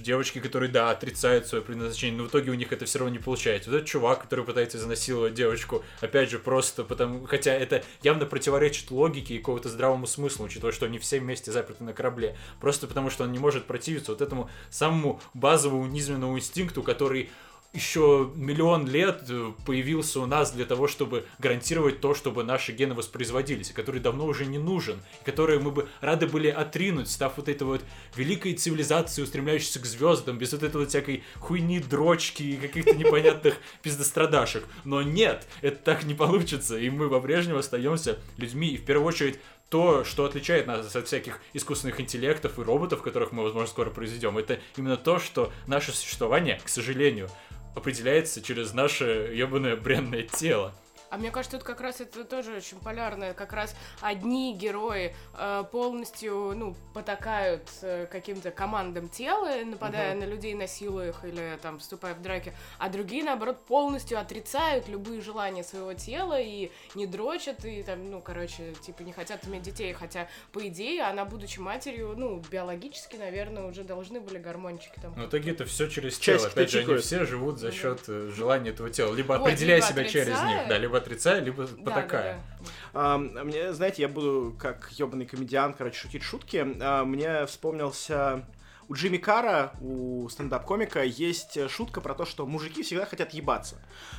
девочки, которые, да, отрицают свое предназначение, но в итоге у них это все равно не получается. Вот этот чувак, который пытается изнасиловать девочку, опять же, просто потому... Хотя это явно противоречит логике и какому-то здравому смыслу, учитывая, что они все вместе заперты на корабле. Просто потому, что он не может противиться вот этому самому базовому низменному инстинкту, который еще миллион лет э, появился у нас для того, чтобы гарантировать то, чтобы наши гены воспроизводились, который давно уже не нужен, который мы бы рады были отринуть, став вот этой вот великой цивилизацией, устремляющейся к звездам, без вот этой вот всякой хуйни, дрочки и каких-то непонятных пиздострадашек. Но нет, это так не получится, и мы по-прежнему остаемся людьми, и в первую очередь то, что отличает нас от всяких искусственных интеллектов и роботов, которых мы, возможно, скоро произведем, это именно то, что наше существование, к сожалению, определяется через наше ебаное бренное тело. А мне кажется, тут как раз это тоже очень полярное. Как раз одни герои э, полностью, ну, потакают э, каким-то командам тела, нападая на людей, насилуя их или там вступая в драки, а другие, наоборот, полностью отрицают любые желания своего тела и не дрочат, и там, ну, короче, типа не хотят иметь детей. Хотя, по идее, она, будучи матерью, ну, биологически, наверное, уже должны были гормончики там. Но в итоге это все через тело. Опять же, они все живут за счет э, желания этого тела. Либо Вот, определяя либо себя через них, да, либо отрицая, либо Да, да, потакая. да. А, мне, знаете, я буду как ебаный комедиан, короче, шутить шутки. А, мне вспомнился... У Джимми Кара, у стендап-комика, есть шутка про то, что мужики всегда хотят ебаться.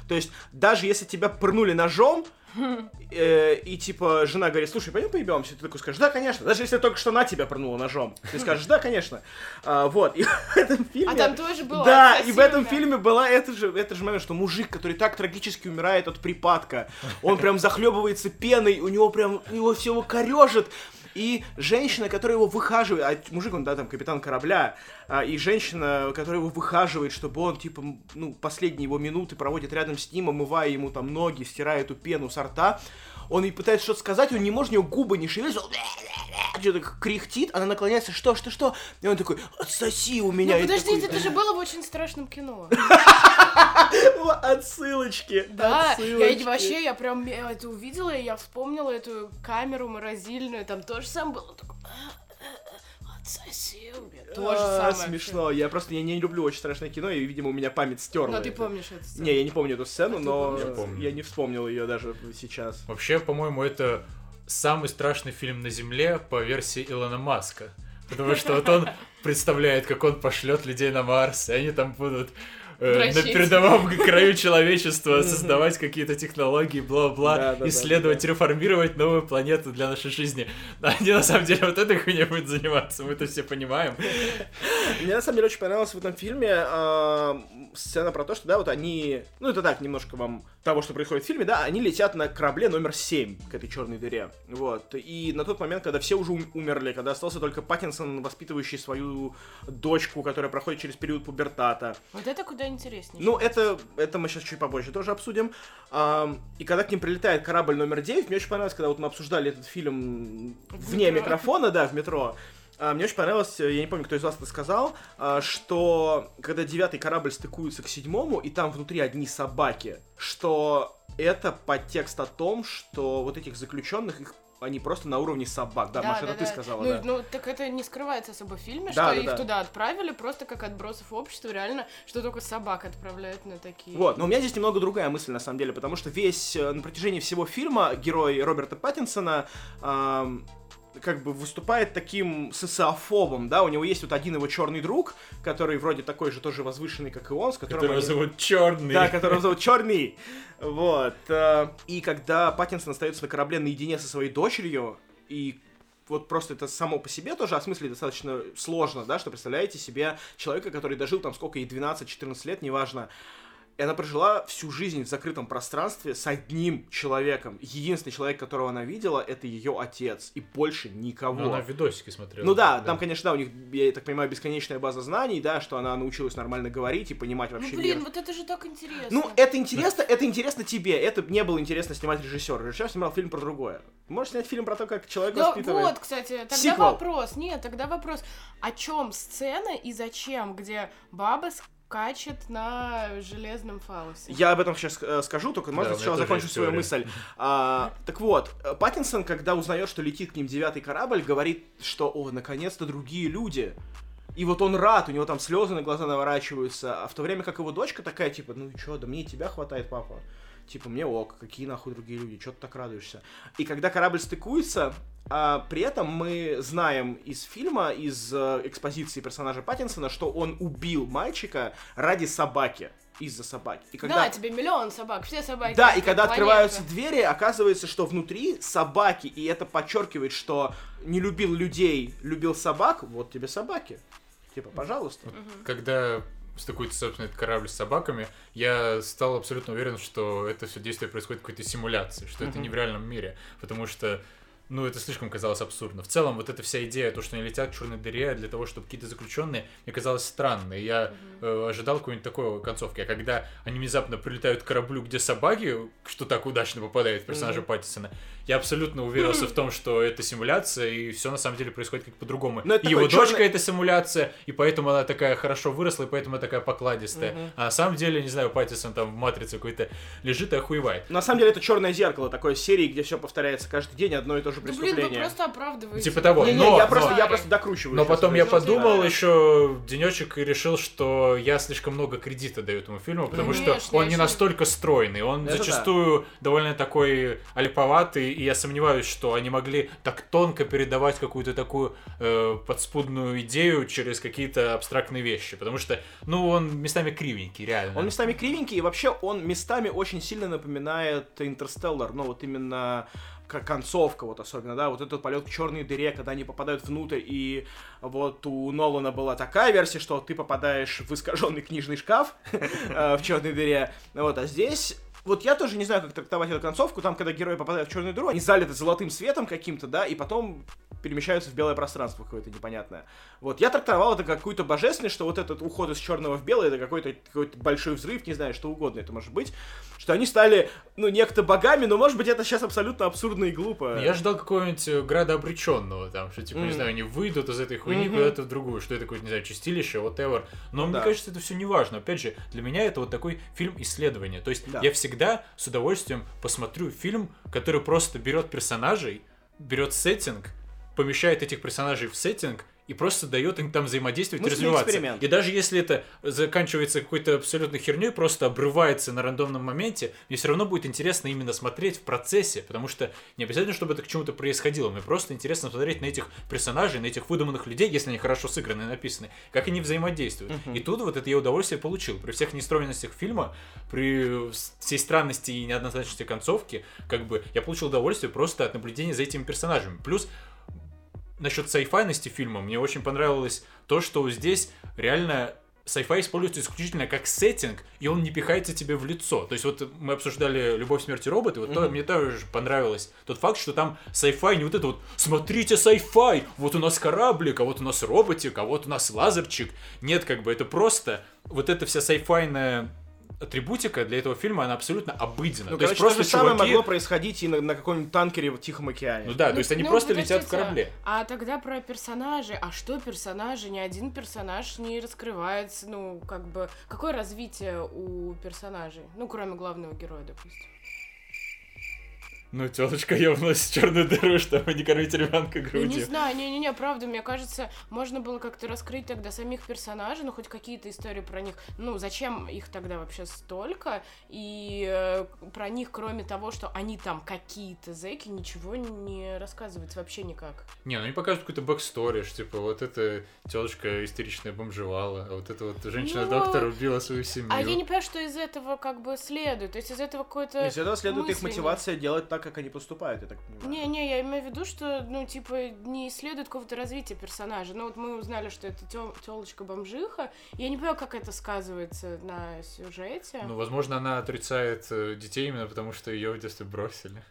То есть, даже если тебя пырнули ножом, э, и типа жена говорит, слушай, пойдем поебемся, ты такой скажешь, да, конечно. Даже если только что на тебя пырнула ножом, ты скажешь, да, конечно. А, вот, и в этом фильме... А там тоже было Да, и в этом фильме была это же, это же момент, что мужик, который так трагически умирает от припадка, он прям захлебывается пеной, у него прям, его всего корежит. И женщина, которая его выхаживает, а мужик, он, да, там, капитан корабля, а, и женщина, которая его выхаживает, чтобы он, типа, ну, последние его минуты проводит рядом с ним, омывая ему там ноги, стирая эту пену со рта, он ей пытается что-то сказать, он не может, у него губы не шевелятся, он что-то кряхтит, она наклоняется, что, что, что, и он такой, отсоси у меня. Ну подождите, такой, это же было в очень страшном кино. Отсылочки. Да, я вообще, я прям это увидела, и я вспомнила эту камеру морозильную, там тоже сам было такое, «А, а, а, отсоси у меня. То же самое. смешно. Я просто я не люблю очень страшное кино, и, видимо, у меня память стерла. Но Ну, ты помнишь эту сцену? Не, я не помню эту сцену, А но я не вспомнил ее даже сейчас. Вообще, по-моему, это самый страшный фильм на Земле по версии Илона Маска. Потому что вот он представляет, как он пошлет людей на Марс, и они там будут э, на передовом краю человечества создавать какие-то технологии, бла-бла, исследовать, реформировать новую планету для нашей жизни. Они на самом деле вот этой хуйней будут заниматься, мы это все понимаем. Мне на самом деле очень понравилась в этом фильме а, сцена про то, что, да, вот они, ну это так, немножко вам того, что происходит в фильме, да, они летят на корабле номер 7 к этой черной дыре, вот, и на тот момент, когда все уже ум- умерли, когда остался только Паттинсон, воспитывающий свою дочку, которая проходит через период пубертата, Вот это куда интереснее. Ну, это, это мы сейчас чуть попозже тоже обсудим. Ам, и когда к ним прилетает корабль номер 9, мне очень понравилось, когда вот мы обсуждали этот фильм В вне метро. микрофона, да, в метро. а, мне очень понравилось, э, я не помню, кто из вас это сказал, а, что когда девятый корабль стыкуется к седьмому, и там внутри одни собаки, что это подтекст о том, что вот этих заключенных, их они просто на уровне собак. Да, Маша, это ты сказала, ну, да. ну, так это не скрывается особо в фильме, Да, что да, их да. туда отправили просто как отбросов общества, реально, что только собак отправляют на такие. Вот, но у меня здесь немного другая мысль, на самом деле, потому что весь, э, на протяжении всего фильма герой Роберта Паттинсона ам, как бы выступает таким социофобом, да, у него есть вот один его черный друг, который вроде такой же тоже возвышенный, как и он, с которым... Которого они- зовут Черный. Да, которого зовут Черный. Вот. э, И когда Паттинсон остается на корабле наедине со своей дочерью, и вот просто это само по себе тоже осмыслить достаточно сложно, да, что представляете себе человека, который дожил там сколько, ей 12-14 лет, неважно, и она прожила всю жизнь в закрытом пространстве с одним человеком. Единственный человек, которого она видела, это ее отец. И больше никого. Ну, она видосики смотрела. Ну да, там, конечно, да, у них, я так понимаю, бесконечная база знаний, да, что она научилась нормально говорить и понимать Ну вообще блин, мир. вот это же так интересно. Ну, это интересно, это интересно тебе. Это не было интересно снимать режиссер. Режиссер снимал фильм про другое. Можешь снять фильм про то, как человек Да, воспитывает. вот, кстати, тогда Сиквел. вопрос. Нет, тогда вопрос. О чем сцена и зачем, где баба скачет на железном фалосе? Я об этом сейчас э, скажу, только можно Да, сначала закончу свою мысль. А, так вот, Паттинсон, когда узнает, что летит к ним девятый корабль, говорит, что, о, наконец-то другие люди. И вот он рад, у него там слезы на глаза наворачиваются, а в то время как его дочка такая, типа, ну и чё, да мне и тебя хватает, папа. Типа, мне ок, какие нахуй другие люди, чё ты так радуешься? И когда корабль стыкуется, а, при этом мы знаем из фильма, из э, экспозиции персонажа Паттинсона, что он убил мальчика ради собаки, из-за собаки. И когда... Да, тебе миллион собак, все собаки. Да, и когда планета. открываются двери, оказывается, что внутри собаки, и это подчеркивает, что не любил людей, любил собак, вот тебе собаки. Типа, пожалуйста. Когда стыкуется, собственно, этот корабль с собаками, я стал абсолютно уверен, что это все действие происходит в какой-то симуляции, что это Мгм. не в реальном мире, потому что ну, это слишком казалось абсурдно. В целом, вот эта вся идея, то, что они летят к черной дыре для того, чтобы какие-то заключенные, мне казалось странной. Я э, ожидал какой-нибудь такой концовки. А когда они внезапно прилетают к кораблю, где собаки, что так удачно попадает в персонажа Мгм. Паттисона, я абсолютно уверился в том, что это симуляция, и все на самом деле происходит как по-другому. Ну, это И его такой дочка это симуляция, и поэтому она такая хорошо выросла, и поэтому она такая покладистая. Мгм. А на самом деле, не знаю, Паттисон там в матрице какой-то лежит и охуевает. На самом деле это черное зеркало такой серии, где все повторяется каждый день, одно и то же Да блин, преступление. вы просто оправдываете. Типа того. Не-не, но- я, просто, но- я просто докручиваю. Но потом я историю. подумал Да. еще денечек и решил, что я слишком много кредита даю этому фильму, потому что Конечно, он не настолько стройный, он Это да. зачастую довольно такой альповатый, и я сомневаюсь, что они могли так тонко передавать какую-то такую э, подспудную идею через какие-то абстрактные вещи, потому что, ну, он местами кривенький, реально. Он местами кривенький, и вообще он местами очень сильно напоминает Интерстеллар, ну вот именно как концовка, вот особенно, да, вот этот полет к черной дыре, когда они попадают внутрь, и вот у Нолана была такая версия, что ты попадаешь в искаженный книжный шкаф э, в черной дыре, вот, а здесь вот я тоже не знаю, как трактовать эту концовку, там, когда герои попадают в черную дыру, они залиты золотым светом каким-то, да, и потом перемещаются в белое пространство какое-то непонятное. Вот, я трактовал это как какую-то божественность, что вот этот уход из черного в белое, это какой-то какой большой взрыв, не знаю, что угодно это может быть, что они стали, ну, некто богами, но, может быть, это сейчас абсолютно абсурдно и глупо. Я ждал какого-нибудь э, града обреченного там, что типа, не Мгм. знаю, они выйдут из этой хуйни Мгм. куда-то в другую, что это какое-то, не знаю, чистилище, whatever. Но мне Да. кажется, это все не важно. Опять же, для меня это вот такой фильм исследования. То есть Да. я всегда с удовольствием посмотрю фильм, который просто берет персонажей, берет сеттинг, помещает этих персонажей в сеттинг и просто дает им там взаимодействовать и развиваться. эксперимент. И даже если это заканчивается какой-то абсолютно херней, просто обрывается на рандомном моменте, мне все равно будет интересно именно смотреть в процессе, потому что не обязательно, чтобы это к чему-то происходило, мне просто интересно смотреть на этих персонажей, на этих выдуманных людей, если они хорошо сыграны и написаны, как они взаимодействуют. И тут вот это я удовольствие получил. При всех нестроенностях фильма, при всей странности и неоднозначности концовки, как бы я получил удовольствие просто от наблюдения за этими персонажами. Плюс насчет сайфайности фильма, мне очень понравилось то, что здесь реально sci-fi используется исключительно как сеттинг, и он не пихается тебе в лицо. То есть вот мы обсуждали «Любовь, смерть и роботы», вот то, Мгм. мне тоже понравилось тот факт, что там sci-fi не вот это вот «смотрите sci-fi, вот у нас кораблик, а вот у нас роботик, а вот у нас лазерчик». Нет, как бы это просто вот эта вся sci-fi атрибутика для этого фильма, она абсолютно обыденна. Ну, то есть короче, просто то же самое чуваки... могло происходить и на, на каком-нибудь танкере в Тихом океане. Ну да, Ну, то есть они ну, просто летят в подождите, корабле. А тогда про персонажей. А что персонажи? Ни один персонаж не раскрывается. Ну, как бы, какое развитие у персонажей? Ну, кроме главного героя, допустим. Ну, телочка явно с черную дыру, чтобы не кормить ребенка Я не грудью. знаю, не-не-не, правда, мне кажется, можно было как-то раскрыть тогда самих персонажей, ну, хоть какие-то истории про них. Ну, зачем их тогда вообще столько? И э, про них, кроме того, что они там какие-то зэки, ничего не рассказывается вообще никак. Не, ну они показывают какую-то backstory, что, типа, вот эта телочка истеричная бомжевала, а вот эта вот женщина-доктор убила свою семью. А я не понимаю, что из этого как бы следует. То есть из этого какой-то... Из этого следует их мысли нет. мотивация делать так, как они поступают, я так понимаю. Не-не, я имею в виду, что, ну, типа, не следует какого-то развития персонажа. Ну, вот мы узнали, что это телочка-бомжиха. Я не понимаю, как это сказывается на сюжете. Ну, возможно, она отрицает э, детей именно потому, что ее в детстве бросили.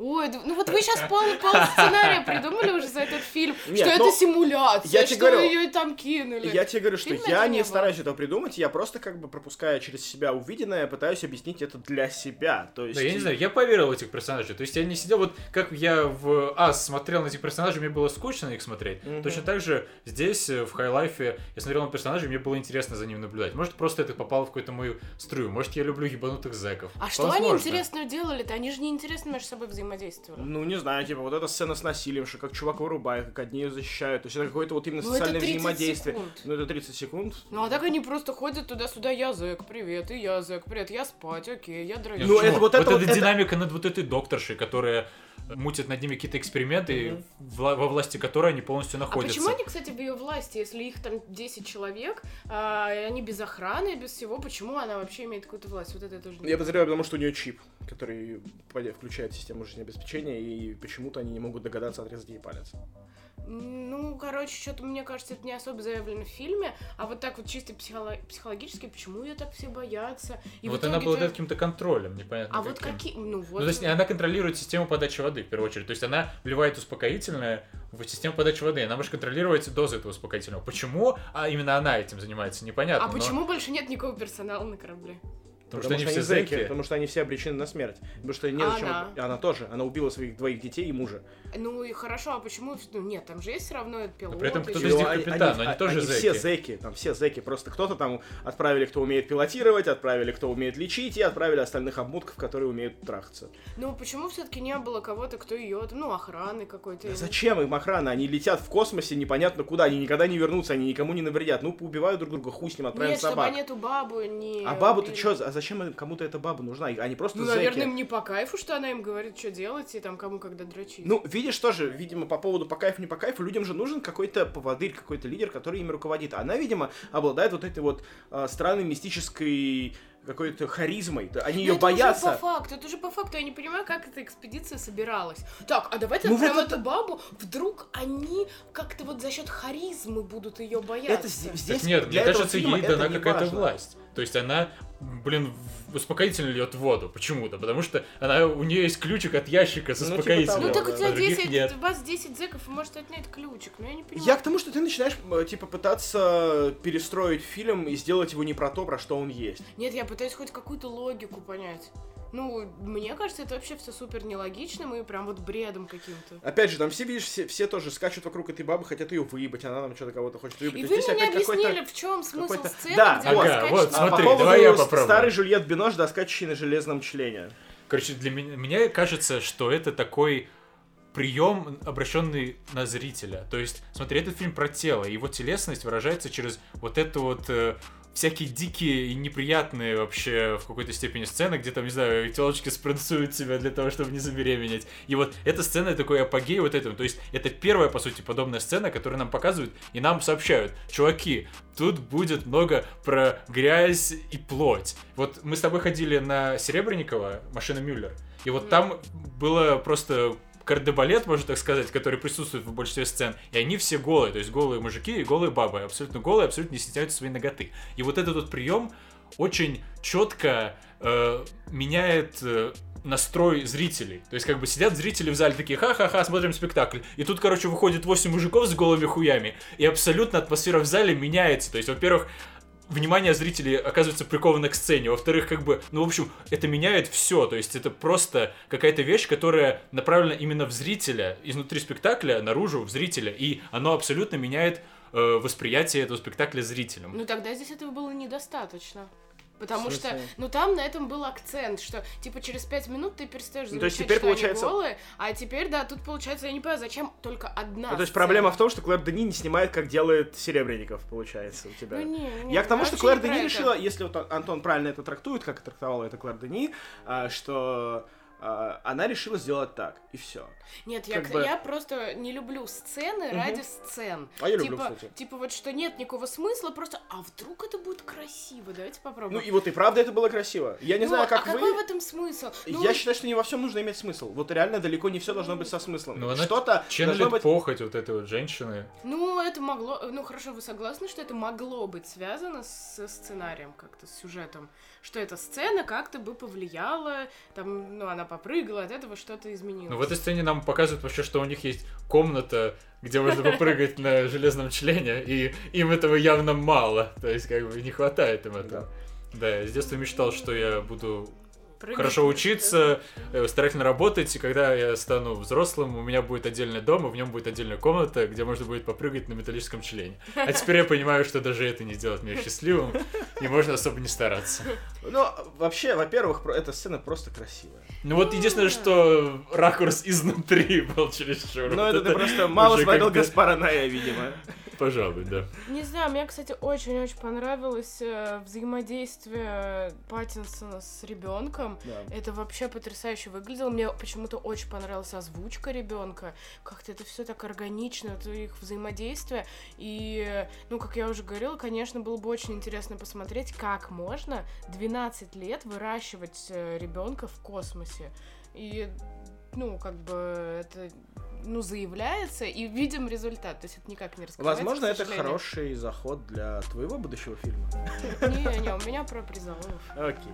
Ой, ну вот вы сейчас пол, пол сценария придумали уже за этот фильм, Нет, что ну, это симуляция, я тебе что говорю, ее там кинули. Я тебе говорю, что Фильма я не не было. стараюсь этого придумать, я просто как бы пропуская через себя увиденное, пытаюсь объяснить это для себя. То есть... Да, я не знаю, я поверил в этих персонажей. То есть я не сидел, вот как я в Ас смотрел на этих персонажей, мне было скучно на них смотреть. Мгм. Точно так же здесь, э, в Хайлайфе, я смотрел на персонажей, мне было интересно за ними наблюдать. Может, просто это попало в какую-то мою струю. Может, я люблю ебанутых зэков. А что они Возможно. интересного делали-то? Они же неинтересно между собой взаимодействовали. Ну, не знаю, типа, вот эта сцена с насилием, что как чувак вырубает, как одни ее защищают. То есть это какое-то вот именно Ну, это социальное 30 взаимодействие. секунд. Ну, это 30 секунд. Ну а так они просто ходят туда-сюда, я зэк, привет, и я зэк, привет, я спать, окей, я дрочу. Ну, это вот это вот это- динамика над вот этой докторшей, которая мутит над ними какие-то эксперименты, вла- во власти которой они полностью А находятся. почему они, кстати, в ее власти, если их там 10 человек, а, и они без охраны, без всего, почему она вообще имеет какую-то власть? Вот это я тоже не Я подозреваю, потому что у нее чип. который включает систему жизнеобеспечения, и почему-то они не могут догадаться отрезать ей палец. Ну, короче, что-то, мне кажется, это не особо заявлено в фильме, а вот так вот чисто психоло- психологически, почему ее так все боятся? И вот она обладает ты- каким-то контролем, непонятно А вот каким. какие... Ну, Ну, вот... то есть она контролирует систему подачи воды, в первую очередь. То есть она вливает успокоительное в систему подачи воды. Она может контролировать дозу этого успокоительного. Почему а именно она этим занимается, непонятно. А но- почему больше нет никакого персонала на корабле? Потому что они все зэки, зэки. Потому что они все обречены на смерть. Потому что не зачем... она? Она тоже. Она убила своих двоих детей и мужа. Ну и хорошо, а почему... Ну нет, там же есть все равно пилот. при этом кто-то из них они- капитан, они- но они тоже они все зэки. зэки, там все зэки. Просто кто-то там отправили, кто умеет пилотировать, отправили, кто умеет лечить, и отправили остальных обмутков, которые умеют трахаться. Ну почему все-таки не было кого-то, кто ее... Ну, охраны какой-то. Да зачем им охрана? Они летят в космосе непонятно куда, они никогда не вернутся, они никому не навредят. Ну, поубивают друг друга, хуй с ним, отправим Нет, чтобы собак. они эту бабу не... А бабу-то что? Зачем кому-то эта баба нужна? Они просто Ну, зэки. наверное, им не по кайфу, что она им говорит, что делать, и там кому когда дрочить. Ну, видишь, тоже, видимо, по поводу по кайфу, не по кайфу, людям же нужен какой-то поводырь, какой-то лидер, который ими руководит. Она, видимо, обладает вот этой вот э, странной мистической какой-то харизмой. Они ее это уже боятся. по факту, это же по факту, я не понимаю, как эта экспедиция собиралась. Так, а давайте Ну, отправим вот эту бабу, вдруг они как-то вот за счет харизмы будут ее бояться. Это здесь Так нет, для мне этого кажется, фильма ей это дана какая-то власть. То есть она, блин, успокоительно льет воду. Почему-то. Потому что она, у нее есть ключик от ящика с Ну, типа успокоительным. Ну так у тебя а других 10, нет. у вас 10 зэков, и может отнять ключик, но я не понимаю. Я к тому, что ты начинаешь, э, типа, пытаться перестроить фильм и сделать его не про то, про что он есть. Нет, я пытаюсь хоть какую-то логику понять. Ну, мне кажется, это вообще все супер нелогичным и прям вот бредом каким-то. Опять же, там все, видишь, все, все тоже скачут вокруг этой бабы, хотят ее выебать, она там что-то кого-то хочет выебать. И вы мне объяснили, в чем смысл сцены, Да, где ага, вот, на А по смотри, давай я попробую. старый Жюльет Бинош, да, скачущий на железном члене. Короче, для меня, мне кажется, что это такой прием, обращенный на зрителя. То есть, смотри, этот фильм про тело, его телесность выражается через вот это вот э, всякие дикие и неприятные вообще в какой-то степени сцены, где там, не знаю, телочки спринцуют себя для того, чтобы не забеременеть. И вот эта сцена такой апогей вот этого. То есть это первая, по сути, подобная сцена, которую нам показывают и нам сообщают. Чуваки, тут будет много про грязь и плоть. Вот мы с тобой ходили на Серебренникова, машина Мюллер, и вот там было просто кардебалет, можно так сказать, который присутствует в большинстве сцен, и они все голые, то есть голые мужики и голые бабы, абсолютно голые, абсолютно не стесняются своей ноготы. И вот этот вот прием очень четко э, меняет э, настрой зрителей. То есть как бы сидят зрители в зале такие, ха-ха-ха, смотрим спектакль. И тут, короче, выходит 8 мужиков с голыми хуями, и абсолютно атмосфера в зале меняется. То есть, во-первых, внимание зрителей оказывается приковано к сцене. Во-вторых, как бы, ну, в общем, это меняет все. То есть это просто какая-то вещь, которая направлена именно в зрителя, изнутри спектакля, наружу, в зрителя. И оно абсолютно меняет э, восприятие этого спектакля зрителям. Ну тогда здесь этого было недостаточно. Потому что, ну там на этом был акцент, что типа через пять минут ты перестаешь Ну, то есть замечать, теперь что получается- они голые, а теперь, да, тут получается, я не понимаю, зачем только одна Ну, то есть сцена? проблема в том, что Клэр Дени не снимает, как делает Серебренников, получается, у тебя. Ну, не, не, Я к тому, что Клэр Дени это. решила, если вот Антон правильно это трактует, как трактовала это Клэр Дени, а, что она решила сделать так, и все. Нет, я, как к- бы- я просто не люблю сцены Мгм. ради сцен. А я люблю, типа, кстати. типа вот что нет никакого смысла, просто, а вдруг это будет красиво, давайте Ну попробуем. и вот и правда это было красиво. Я не Ну, знаю, как а вы. какой в этом смысл? Ну, Я считаю, что не во всем нужно иметь смысл. Вот реально далеко не все должно быть со смыслом. Ну, она Что-то должно быть. похоть вот этой вот женщины. Ну, это могло... Ну, хорошо, вы согласны, что это могло быть связано со сценарием как-то, с сюжетом? Что эта сцена как-то бы повлияла, там, ну, она попрыгала, от этого что-то изменилось. Ну, в этой сцене нам показывают вообще, что у них есть комната, где можно попрыгать на железном члене, и им этого явно мало. То есть, как бы, не хватает им этого. Да, я с детства мечтал, что я буду Прыгать хорошо учиться, э, старательно работать, и когда я стану взрослым, у меня будет отдельный дом, и в нем будет отдельная комната, где можно будет попрыгать на металлическом члене. А теперь я понимаю, что даже это не сделает меня счастливым, и можно особо не стараться. Ну, вообще, во-первых, эта сцена просто красивая. Ну вот единственное, что ракурс изнутри был чересчур. Ну, это ты просто мало смотрел Гаспара Ная, видимо. Пожалуй, да. Не знаю, мне, кстати, очень-очень понравилось э, взаимодействие Паттинсона с ребенком. Да. Это вообще потрясающе выглядело. Мне почему-то очень понравилась озвучка ребенка. Как-то это все так органично, это их взаимодействие. И, э, ну, как я уже говорила, конечно, было бы очень интересно посмотреть, как можно 12 лет выращивать ребенка в космосе. И, ну, как бы это ну, заявляется, и видим результат. То есть это никак не раскрывается, Возможно, это хороший заход для твоего будущего фильма. Не, не, у меня про призовов. Окей.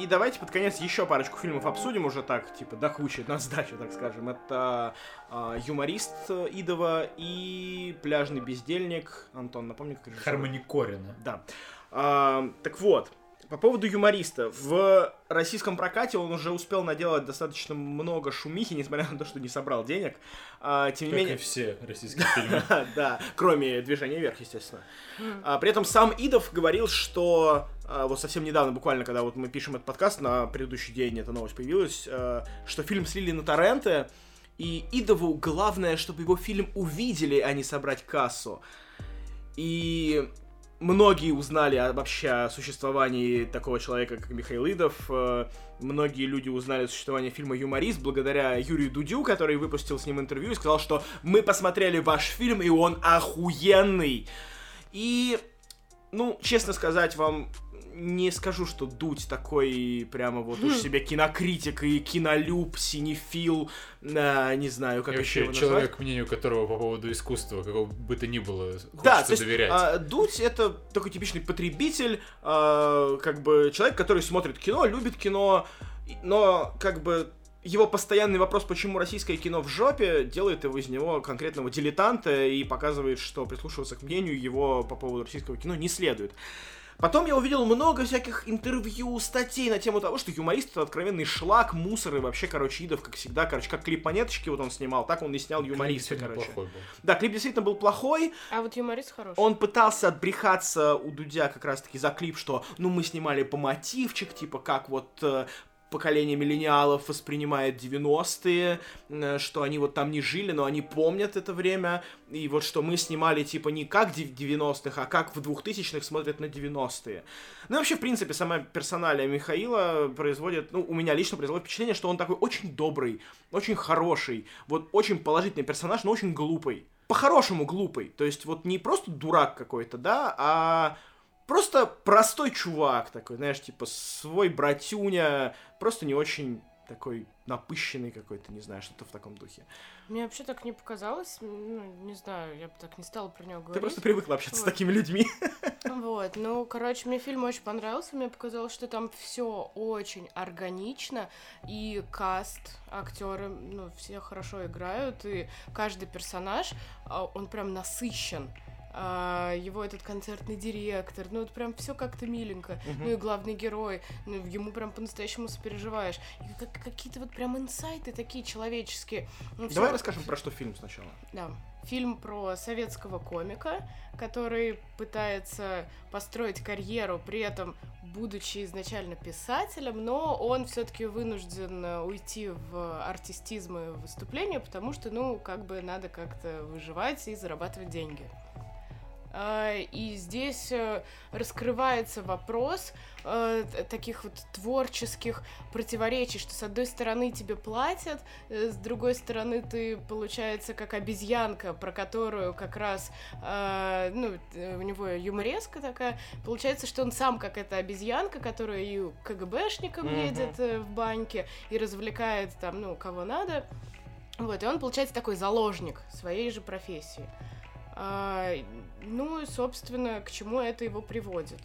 И давайте под конец еще парочку фильмов обсудим уже так, типа, до кучи, на сдачу, так скажем. Это а, «Юморист» Идова и «Пляжный бездельник». Антон, напомни, как режиссер? Хармони Корина. Да. А, так вот, по поводу юмориста. В российском прокате он уже успел наделать достаточно много шумихи, несмотря на то, что не собрал денег. А, тем не Как менее... и все российские фильмы. Да, кроме движения вверх, естественно. А, При этом сам Идов говорил, что а, вот совсем недавно, буквально, когда вот мы пишем этот подкаст, на предыдущий день эта новость появилась, а, что фильм слили на торренты, и Идову главное, чтобы его фильм увидели, а не собрать кассу. И многие узнали о- вообще о существовании такого человека, как Михаил Идов. Э, Многие люди узнали о существовании фильма «Юморист» благодаря Юрию Дудю, который выпустил с ним интервью и сказал, что мы посмотрели ваш фильм, и он охуенный. И, ну, честно сказать вам, не скажу, что Дудь такой прямо вот уж себе кинокритик и кинолюб, синефил, а, не знаю, как И еще его вообще назвать. человек, мнению которого по поводу искусства, какого бы то ни было, хочется Да, то есть доверять. а, Дудь это такой типичный потребитель, а, как бы человек, который смотрит кино, любит кино, но как бы его постоянный вопрос, почему российское кино в жопе, делает его из него конкретного дилетанта и показывает, что прислушиваться к мнению его по поводу российского кино не следует. Потом я увидел много всяких интервью, статей на тему того, что юморист это откровенный шлак, мусор и вообще, короче, Идов, как всегда, короче, как клип монеточки вот он снимал, так он и снял юмориста, короче. плохой был. Да, клип действительно был плохой, А вот юморист хороший. он пытался отбрехаться у Дудя как раз-таки за клип, что, ну, мы снимали по мотивчик, типа, как вот э, поколение миллениалов воспринимает 90-е, э, что они вот там не жили, но они помнят это время, и вот что мы снимали, типа, не как дев- 90-х, а как в 2000-х смотрят на 90-е. Ну, и вообще, в принципе, сама персоналия Михаила производит, ну, у меня лично производит впечатление, что он такой очень добрый, очень хороший, вот очень положительный персонаж, но очень глупый. По-хорошему глупый. То есть вот не просто дурак какой-то, да, а просто простой чувак такой, знаешь, типа свой братюня, просто не очень такой напыщенный какой-то, не знаю, что-то в таком духе. Мне вообще так не показалось, ну, не знаю, я бы так не стала про него говорить. Ты просто привыкла общаться с Вот. такими людьми. Вот, ну, короче, мне фильм очень понравился, мне показалось, что там все очень органично, и каст, актеры, ну, все хорошо играют, и каждый персонаж, а, он прям насыщен. А, его этот концертный директор, ну, это прям все как-то миленько. Мгм. Ну и главный герой, ну, ему прям по-настоящему сопереживаешь. И как- какие-то вот прям инсайты такие человеческие. Ну, всё- Давай расскажем про что фильм сначала. да. Фильм про советского комика, который пытается построить карьеру, при этом будучи изначально писателем, но он все-таки вынужден э, уйти в артистизм и выступление, потому что, ну, как бы надо как-то выживать и зарабатывать деньги. А, И здесь э, раскрывается вопрос э, таких вот творческих противоречий, что с одной стороны тебе платят, э, с другой стороны ты, получается, как обезьянка, про которую как раз, ну, у него юмореска такая, получается, что он сам как эта обезьянка, которая и КГБшником Мгм. едет в банке и развлекает там, ну, кого надо. Вот, и он, получается, такой заложник своей же профессии. А, ну собственно, к чему это его приводит.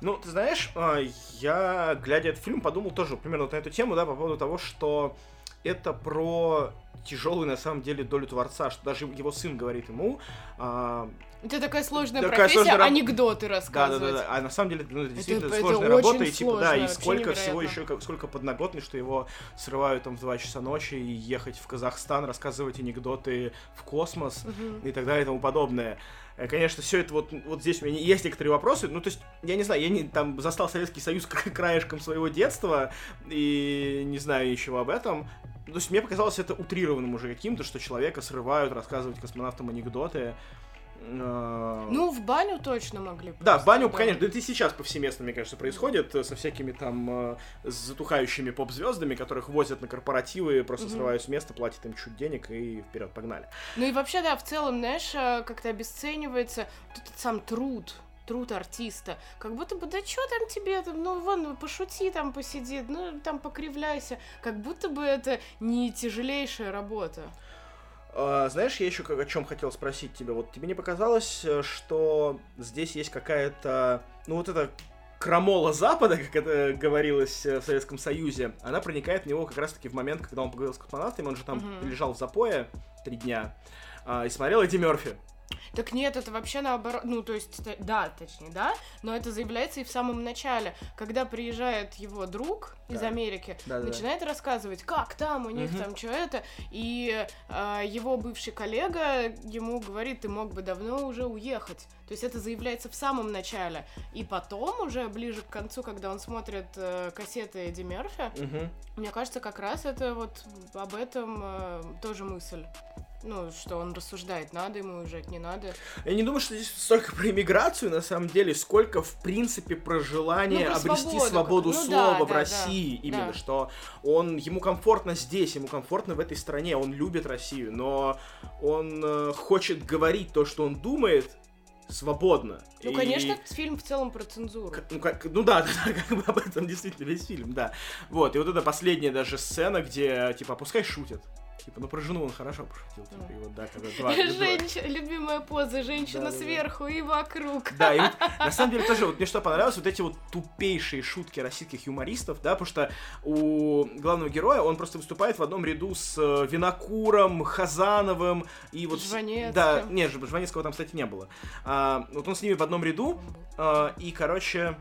Ну, ты знаешь, а, я, глядя этот фильм, подумал тоже примерно вот на эту тему, да, по поводу того, что это про тяжелую, на самом деле, долю Творца, что даже его сын говорит ему, а, Это такая сложная Такая профессия, сложная анекдоты да, да, рассказывать. да, да, а на самом деле, ну, это действительно это сложная очень работа, и типа, да, и сколько всего невероятно. еще, как- сколько подноготных, что его срывают там в 2 часа ночи и ехать в Казахстан, рассказывать анекдоты в космос Мгм. и так далее и тому подобное. Э, Конечно, все это вот, вот здесь у меня есть некоторые вопросы. Ну, то есть, я не знаю, я не там застал Советский Союз к- краешком своего детства и не знаю ничего об этом. То есть, мне показалось это утрированным уже каким-то, что человека срывают рассказывать космонавтам анекдоты. Э, Ну, в баню точно могли. да, в баню, конечно, да это и сейчас повсеместно, мне кажется, происходит э, со всякими там э, затухающими поп-звездами, которых возят на корпоративы, просто срывают с места, платят им чуть денег и вперед погнали. Ну и вообще, да, в целом, знаешь, как-то обесценивается вот этот сам труд труд артиста. Как будто бы, да что там тебе, там, ну вон, ну, пошути там, посиди, ну там покривляйся. Как будто бы это не тяжелейшая работа. А, знаешь, я еще о чем хотел спросить тебя. Вот тебе не показалось, э, что здесь есть какая-то, ну вот эта крамола Запада, как это говорилось э, в Советском Союзе, она проникает в него как раз-таки в момент, когда он поговорил с космонавтами, он же там Мгм. лежал в запое три дня а, и смотрел Эдди Мерфи. Так нет, это вообще наоборот, ну то есть, да, точнее, да, но это заявляется и в самом начале, когда приезжает его друг из Да. Америки, Да-да-да. начинает рассказывать, как там у них Мгм. там что это, и э, его бывший коллега ему говорит, ты мог бы давно уже уехать. То есть это заявляется в самом начале, и потом уже ближе к концу, когда он смотрит э, кассеты Эдди Мерфи, Мгм. мне кажется, как раз это вот об этом э, тоже мысль. Ну, что он рассуждает, надо ему уезжать, не надо. Я не думаю, что здесь столько про иммиграцию, на самом деле, сколько, в принципе, про желание Ну, про обрести свободу, свободу ну слова да, в да, России. да, именно, да. что он, ему комфортно здесь, ему комфортно в этой стране, он любит Россию, но он э, хочет говорить то, что он думает, свободно. Ну, И- конечно, фильм в целом про цензуру. К- Ну, как, ну да, да, да, как бы об этом действительно весь фильм, да. Вот, и вот эта последняя даже сцена, где, типа, пускай шутят. Типа, ну про жену он хорошо пошутил. Типа, и вот, да, когда два- два- Женщина, любимая поза, женщина Да-да-да. сверху и вокруг. Да, и вот, на самом деле тоже вот мне что понравилось, вот эти вот тупейшие шутки российских юмористов, да, потому что у главного героя он просто выступает в одном ряду с э, Винокуром, Хазановым и вот... Жванецким. Да, не, Ж- Жванецкого там, кстати, не было. А, вот он с ними в одном ряду, а, и, короче,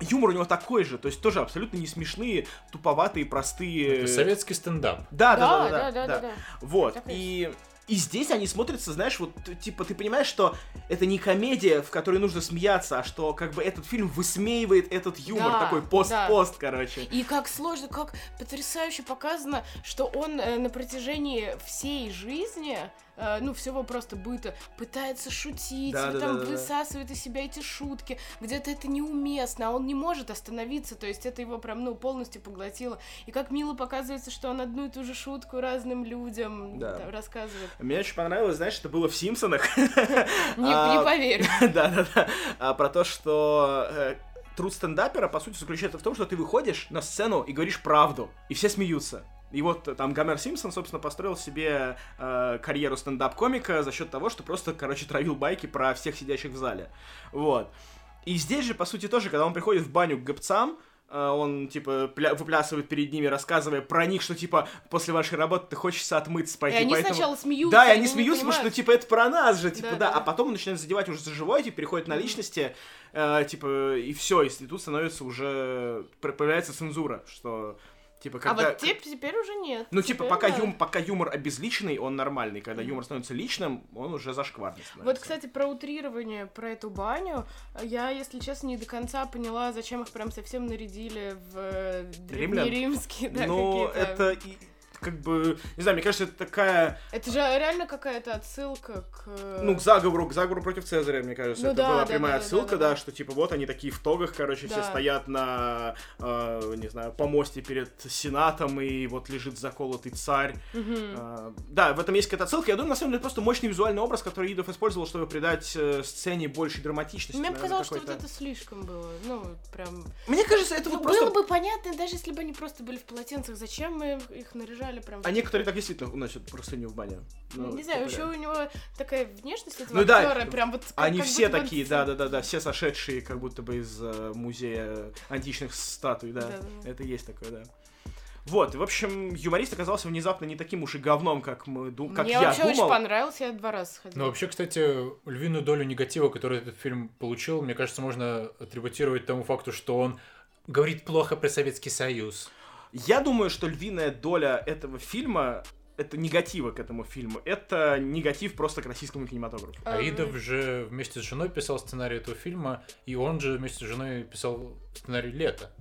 юмор у него такой же, то есть тоже абсолютно не смешные, туповатые, простые... Это советский стендап. Да, да, Да, да, да, да, да, да. вот, Так и и... И здесь они смотрятся, знаешь, вот, типа, ты понимаешь, что это не комедия, в которой нужно смеяться, а что, как бы, этот фильм высмеивает этот юмор, Да, такой пост-пост, короче. И как сложно, как потрясающе показано, что он э, на протяжении всей жизни, э, ну, всего просто быта, пытается шутить, Да, да, там да, да, высасывает из себя эти шутки, где-то это неуместно, а он не может остановиться, то есть это его прям, ну, полностью поглотило. И как мило показывается, что он одну и ту же шутку разным людям Да. там рассказывает. Мне очень понравилось, знаешь, это было в «Симпсонах». Не, А, не поверю. Да-да-да. А, Про то, что э, труд стендапера, по сути, заключается в том, что ты выходишь на сцену и говоришь правду, и все смеются. И вот там Гомер Симпсон, собственно, построил себе э, карьеру стендап-комика за счет того, что просто, короче, травил байки про всех сидящих в зале. Вот. И здесь же, по сути, тоже, когда он приходит в баню к гопцам, э, он, типа, пля- выплясывает перед ними, рассказывая про них, что, типа, после вашей работы ты хочется отмыться, И пойти, они поэтому... сначала смеются. Да, и они не смеются, потому что, ну, типа, это про нас же, типа, Да, да, да, а потом он начинает задевать уже за живое, типа, переходит на личности, э, типа, и все, и тут становится уже, появляется цензура, что, типа, А когда... вот теп- теперь уже нет. Ну, типа, Теперь пока, да. юм, пока юмор обезличенный, он нормальный. Когда юмор становится личным, он уже зашкварный становится. Вот, кстати, про утрирование, про эту баню, я, если честно, не до конца поняла, зачем их прям совсем нарядили в э, древнеримские, да, Ну, какие-то. это и, как бы, не знаю, мне кажется, это такая, Это же реально какая-то отсылка к... ну, к заговору, к заговору против Цезаря, мне кажется. Ну это да, была да, прямая да, отсылка, да, да, да. что, типа, вот они такие в тогах, короче, все Да. стоят на, э, не знаю, помосте перед Сенатом, и вот лежит заколотый царь. мгм. Э, да, в этом есть какая-то отсылка. Я думаю, на самом деле, это просто мощный визуальный образ, который Идов использовал, чтобы придать э, сцене большей драматичности. Мне показалось, что вот это слишком было. Ну, прям... Мне кажется, это Ну, вот просто... Было бы понятно, даже если бы они просто были в полотенцах, зачем мы их наряжали прям... А некоторые так действительно уносят простыню в баню. Ну, не знаю, еще у него такая внешность этого Ну да, актера, прям вот... как- Они как все будто бы он такие, с- да-да-да, все сошедшие как будто бы из э, музея античных статуй, да. Да-да-да. Это есть такое, да. Вот, и, в общем, юморист оказался внезапно не таким уж и говном, как мы дум... как Мне я вообще думал. очень понравился, я два раза сходила. Но вообще, кстати, львиную долю негатива, который этот фильм получил, мне кажется, можно атрибутировать тому факту, что он говорит плохо про Советский Союз. Я думаю, что львиная доля этого фильма это негатива к этому фильму. Это негатив просто к российскому кинематографу. Аидов же вместе с женой писал сценарий этого фильма, и он же вместе с женой писал сценарий «Лето».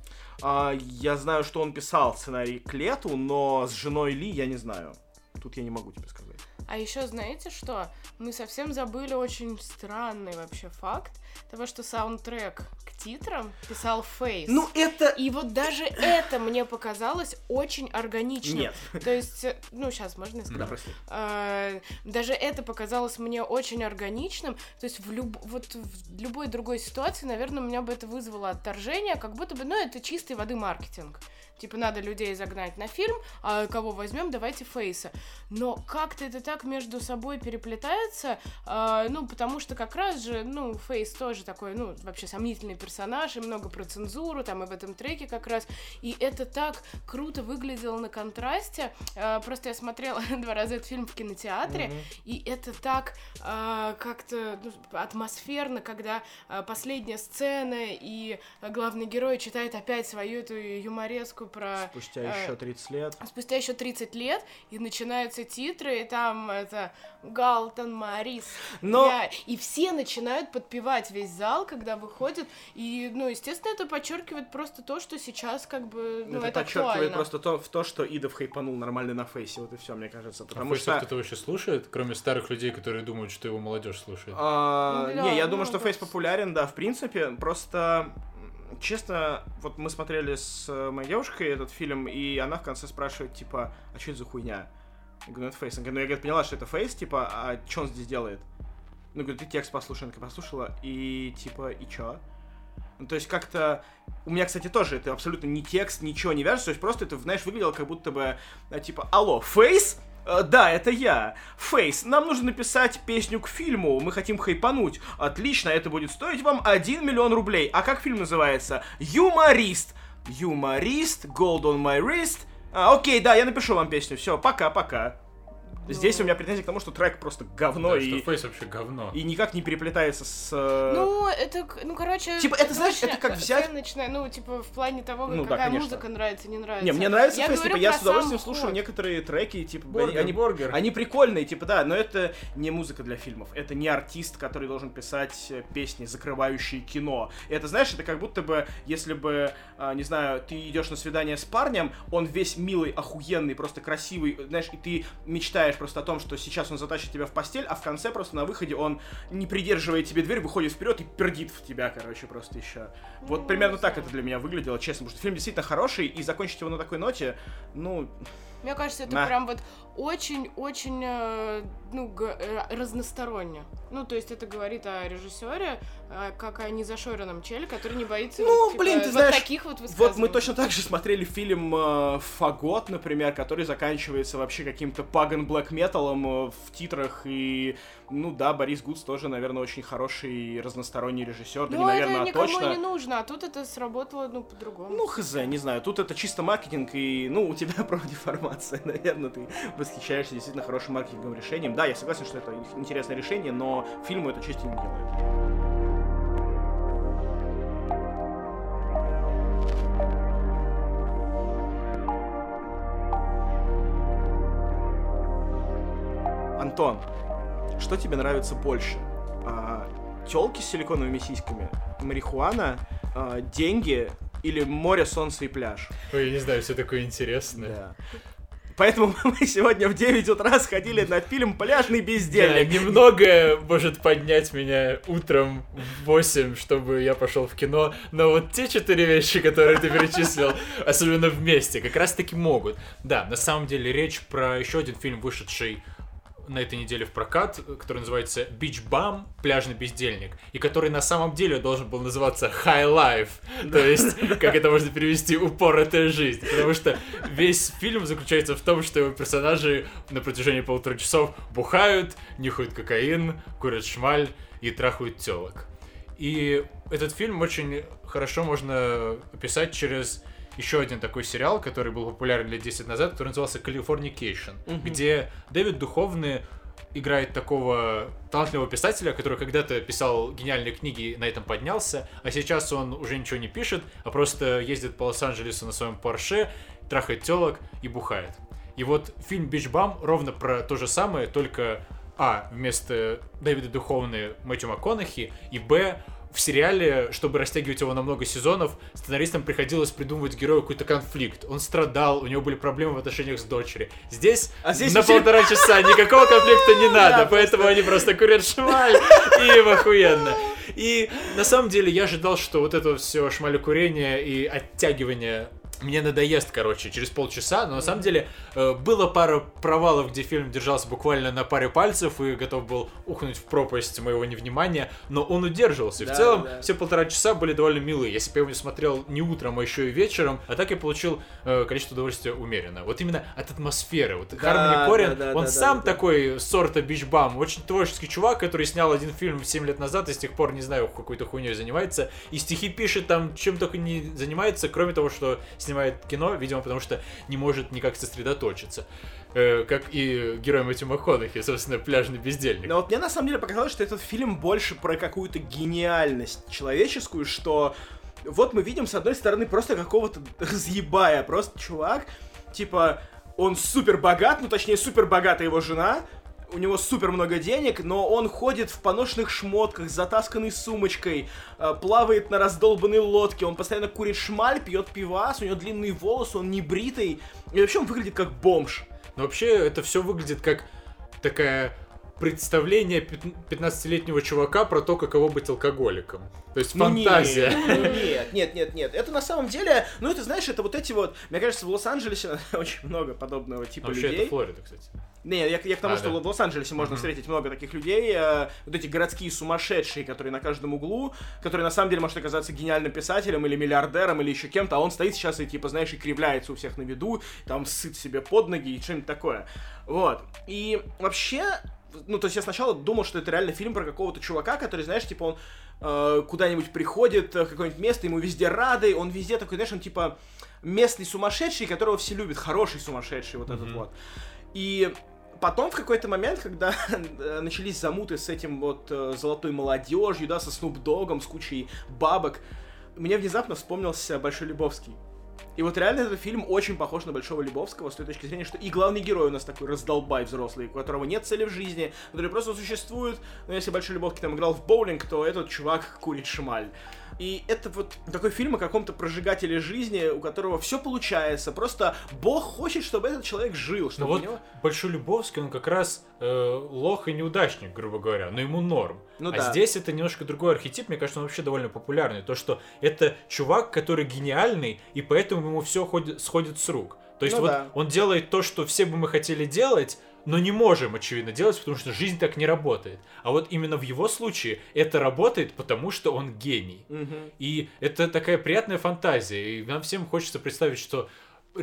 А, я знаю, что он писал сценарий к лету, но с женой Ли я не знаю. Тут я не могу тебе сказать. А еще знаете что? Мы совсем забыли очень странный вообще факт того, что саундтрек к титрам писал Фейс. Ну, это... И вот даже это мне показалось очень органичным. Нет. То есть, ну, сейчас можно я скажу? Да, прости. А, даже это показалось мне очень органичным. То есть в, люб... вот в любой другой ситуации, наверное, у меня бы это вызвало отторжение, как будто бы, ну, это чистой воды маркетинг. Типа, надо людей загнать на фильм, а кого возьмем, давайте Фейса. Но как-то это так между собой переплетается, а, ну, потому что как раз же, ну, Фейс тоже такой, ну, вообще сомнительный персонаж, и много про цензуру, там и в этом треке как раз. И это так круто выглядело на контрасте. А, просто я смотрела два раза этот фильм в кинотеатре, Мгм. и это так а, как-то ну, атмосферно, когда а, последняя сцена, и главный герой читает опять свою эту юмореску про... Спустя э, еще 30 лет. Спустя еще 30 лет, и начинаются титры, и там это Галтон, Марис. Но- я- И все начинают подпевать весь зал, когда выходят. И, ну, естественно, это подчеркивает просто то, что сейчас как бы, ну, это это, подчеркивает актуально. просто то, в то, что Идов хайпанул нормально на фейсе. Вот и все, мне кажется. А Потому Фейса что... кто-то вообще слушает, кроме старых людей, которые думают, что его молодежь слушает? А, Ну, да, не, я ну, думаю, что. Фейс популярен, да, в принципе. Просто, честно, вот мы смотрели с э, моей девушкой этот фильм, и она в конце спрашивает, типа, а что это за хуйня? Я говорю, ну это Фейс. Она говорит, ну я говорит, поняла, что это Фейс, типа, а что он здесь делает? Ну, говорю, ты текст послушай, она послушала, и типа, и чё? Ну, то есть как-то... У меня, кстати, тоже это абсолютно не текст, ничего не вяжется, то есть просто это, знаешь, выглядело как будто бы, э, типа, алло, Фейс? Э, Да, это я. Фейс, нам нужно написать песню к фильму, мы хотим хайпануть. Отлично, это будет стоить вам 1 миллион рублей. А как фильм называется? Юморист. Юморист, Gold on my wrist. А, окей, да, я напишу вам песню. Все, пока-пока. Здесь у меня претензии к тому, что трек просто говно Да, и, что Фейс вообще говно. и никак не переплетается с... э, Ну, это, ну, короче... Типа, это, знаешь, очень это как взять- оценочное, ну, типа, в плане того, Ну да, какая конечно. музыка нравится, не нравится. Не, мне нравится Я Фейс, говорю типа, я с удовольствием сам слушаю ход. некоторые треки, типа, Бургер, они, они, бургер. они прикольные, типа, да, но это не музыка для фильмов, это не артист, который должен писать э, песни, закрывающие кино. Это, знаешь, это как будто бы, если бы, а, не знаю, ты идешь на свидание с парнем, он весь милый, охуенный, просто красивый, знаешь, и ты мечтаешь просто о том, что сейчас он затащит тебя в постель, а в конце просто на выходе он, не придерживая тебе дверь, выходит вперед и пердит в тебя, короче, просто еще. Вот Ну, примерно так это для меня выглядело, честно, потому что фильм действительно хороший, и закончить его на такой ноте, ну, Мне кажется, это На. прям вот очень-очень, э, ну, э, разносторонне. Ну, то есть это говорит о режиссере, э, как о незашоренном челе, который не боится Ну, вот, типа, блин, ты вот знаешь, таких вот Вот мы точно так же смотрели фильм «Фагот», например, который заканчивается вообще каким-то паган блэк металом в титрах. И, ну да, Борис Гудс тоже, наверное, очень хороший разносторонний режиссер. Да Ну, не, наверное, это а никому точно. не нужно, а тут это сработало, ну, по-другому. Ну, хз, не знаю. Тут это чисто маркетинг, и, ну, у тебя профдеформация, наверное, ты восхищаешься действительно хорошим маркетинговым решением. Да, я согласен, что это интересное решение, но фильму это чести не делает. Антон, что тебе нравится больше? телки с силиконовыми сиськами, марихуана, а, деньги или море, солнце и пляж? Ой, я не знаю, все такое интересное. Да. Поэтому мы сегодня в 9 утра сходили на фильм «Пляжный Да, бездельник». немного может поднять меня утром в 8, чтобы я пошел в кино, но вот те четыре вещи, которые ты перечислил, особенно вместе, как раз таки могут. Да, на самом деле речь про еще один фильм, вышедший на этой неделе в прокат, который называется Beach Bum, пляжный бездельник, и который на самом деле должен был называться High Life, то есть, как это можно перевести, упоротая жизнь, потому что весь фильм заключается в том, что его персонажи на протяжении полутора часов бухают, нюхают кокаин, курят шмаль и трахают телок. И этот фильм очень хорошо можно описать через еще один такой сериал, который был популярен лет 10 назад, который назывался Californication, где Дэвид Духовный играет такого талантливого писателя, который когда-то писал гениальные книги, на этом поднялся, а сейчас он уже ничего не пишет, а просто ездит по Лос-Анджелесу на своем Порше, трахает телок и бухает. И вот фильм «Бичбам» ровно про то же самое, только а, вместо Дэвида Духовны Мэтью МакКонахи, и б, в сериале, чтобы растягивать его на много сезонов, сценаристам приходилось придумывать герою какой-то конфликт. Он страдал, у него были проблемы в отношениях с дочерью. Здесь, А здесь на все- полтора часа никакого конфликта не надо, Да, поэтому просто. они просто курят шмаль, и им охуенно. И на самом деле я ожидал, что вот это все шмалекурение и оттягивание мне надоест, короче, через полчаса, но на самом деле э, было пара провалов, где фильм держался буквально на паре пальцев и готов был ухнуть в пропасть моего невнимания, но он удерживался. И Да, в целом да. все полтора часа были довольно милые. Если бы я его смотрел не утром, а еще и вечером, а так я получил э, количество удовольствия умеренно. Вот именно от атмосферы. Вот Хармони Корин, да, да, он да, сам да, да. такой сорта бичбам, очень творческий чувак, который снял один фильм 7 лет назад и с тех пор, не знаю, какой-то хуйней занимается, и стихи пишет там, чем только не занимается, кроме того, что снимает кино, видимо, потому что не может никак сосредоточиться. Э, как и герой Мэтью МакКонахи, собственно, пляжный бездельник. Но вот мне на самом деле показалось, что этот фильм больше про какую-то гениальность человеческую, что вот мы видим с одной стороны просто какого-то разъебая, просто чувак, типа, он супер богат, ну точнее супер богатая его жена, у него супер много денег, но он ходит в поношенных шмотках, с затасканной сумочкой, э, плавает на раздолбанной лодке, он постоянно курит шмаль, пьет пивас, у него длинные волосы, он не бритый, и вообще он выглядит как бомж. Но вообще это все выглядит как такая представление пят- 15-летнего чувака про то, каково быть алкоголиком. То есть Ну фантазия. Нет, ну нет, нет, нет, нет. Это на самом деле, ну это знаешь, это вот эти вот, мне кажется, в Лос-Анджелесе очень много подобного типа Вообще людей. это Флорида, кстати. Не, я, я к тому, А, что да. в Лос-Анджелесе можно Мгм. встретить много таких людей, э, вот эти городские сумасшедшие, которые на каждом углу, которые на самом деле может оказаться гениальным писателем или миллиардером или еще кем-то, а он стоит сейчас и типа, знаешь, и кривляется у всех на виду, там сыт себе под ноги и что-нибудь такое. Вот. И вообще, ну, то есть я сначала думал, что это реально фильм про какого-то чувака, который, знаешь, типа он э, куда-нибудь приходит э, в какое-нибудь место, ему везде рады, он везде такой, знаешь, он типа местный сумасшедший, которого все любят, хороший сумасшедший вот этот вот. И потом в какой-то момент, когда начались замуты с этим вот э, золотой молодежью, да, со Снуп Догом, с кучей бабок, мне внезапно вспомнился Большой Любовский. И вот реально этот фильм очень похож на Большого Любовского с той точки зрения, что и главный герой у нас такой раздолбай взрослый, у которого нет цели в жизни, который просто существует. Но если Большой Любовский там играл в боулинг, то этот чувак курит шмаль. И это вот такой фильм о каком-то прожигателе жизни, у которого все получается. Просто Бог хочет, чтобы этот человек жил, Ну чтобы вот у него... Большой Любовский, он как раз э, лох и неудачник, грубо говоря, но ему норм. Ну а да. здесь это немножко другой архетип, мне кажется, он вообще довольно популярный. То, что это чувак, который гениальный, и поэтому ему все сходит с рук. То есть Ну вот да. он делает то, что все бы мы хотели делать, но не можем, очевидно, делать, потому что жизнь так не работает. А вот именно в его случае это работает, потому что он гений. Мгм. И это такая приятная фантазия. И нам всем хочется представить, что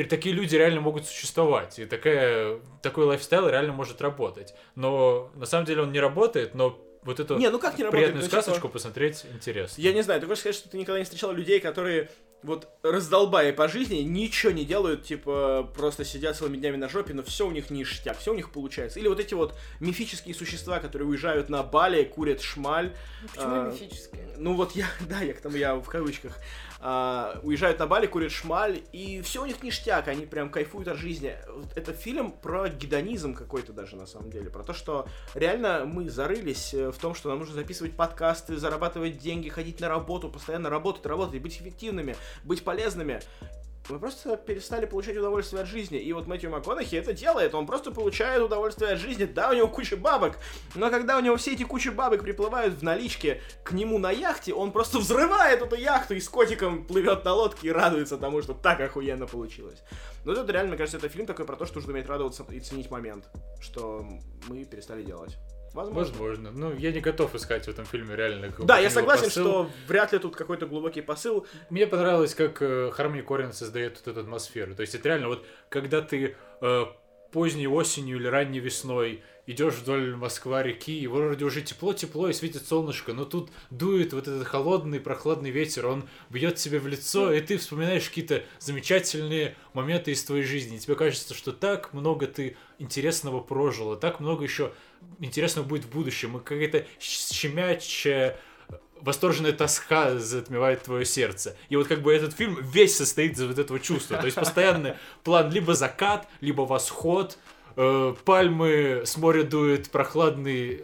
такие люди реально могут существовать. И такая, такой лайфстайл реально может работать. Но на самом деле он не работает, но вот эту Не, ну как не работает? приятную Ну, типа, сказочку посмотреть интересно. Я не знаю, ты хочешь сказать, что ты никогда не встречал людей, которые вот раздолбая по жизни, ничего не делают, типа просто сидят целыми днями на жопе, но все у них ништяк, все у них получается. Или вот эти вот мифические существа, которые уезжают на Бали, курят шмаль. Почему А, мифические? Ну вот я, да, я к тому, я в кавычках, а, уезжают на Бали, курят шмаль, и все у них ништяк, они прям кайфуют от жизни. Вот Это фильм про гедонизм какой-то даже, на самом деле, про то, что реально мы зарылись э, в том, что нам нужно записывать подкасты, зарабатывать деньги, ходить на работу, постоянно работать, работать, быть эффективными, быть полезными. Мы просто перестали получать удовольствие от жизни. И вот Мэтью МакКонахи это делает. Он просто получает удовольствие от жизни. Да, у него куча бабок. Но когда у него все эти кучи бабок приплывают в наличке к нему на яхте, он просто взрывает эту яхту и с котиком плывет на лодке и радуется тому, что так охуенно получилось. Но это реально, мне кажется, это фильм такой про то, что нужно уметь радоваться и ценить момент. Что мы перестали делать. Возможно. Возможно. Ну, я не готов искать в этом фильме реально Да, глубокий я согласен, посыл. что вряд ли тут какой-то глубокий посыл. Мне понравилось, как э, Хармони Корин создает вот эту атмосферу. То есть это реально вот, когда ты э, поздней осенью или ранней весной идешь вдоль Москва-реки, и вроде уже тепло-тепло и светит солнышко, но тут дует вот этот холодный, прохладный ветер, он бьет тебе в лицо, и ты вспоминаешь какие-то замечательные моменты из твоей жизни. И тебе кажется, что так много ты интересного прожила, так много еще интересного будет в будущем, и какая-то щемячая восторженная тоска затмевает твое сердце. И вот как бы этот фильм весь состоит из вот этого чувства. То есть постоянный план либо закат, либо восход, э, пальмы, с моря дует прохладный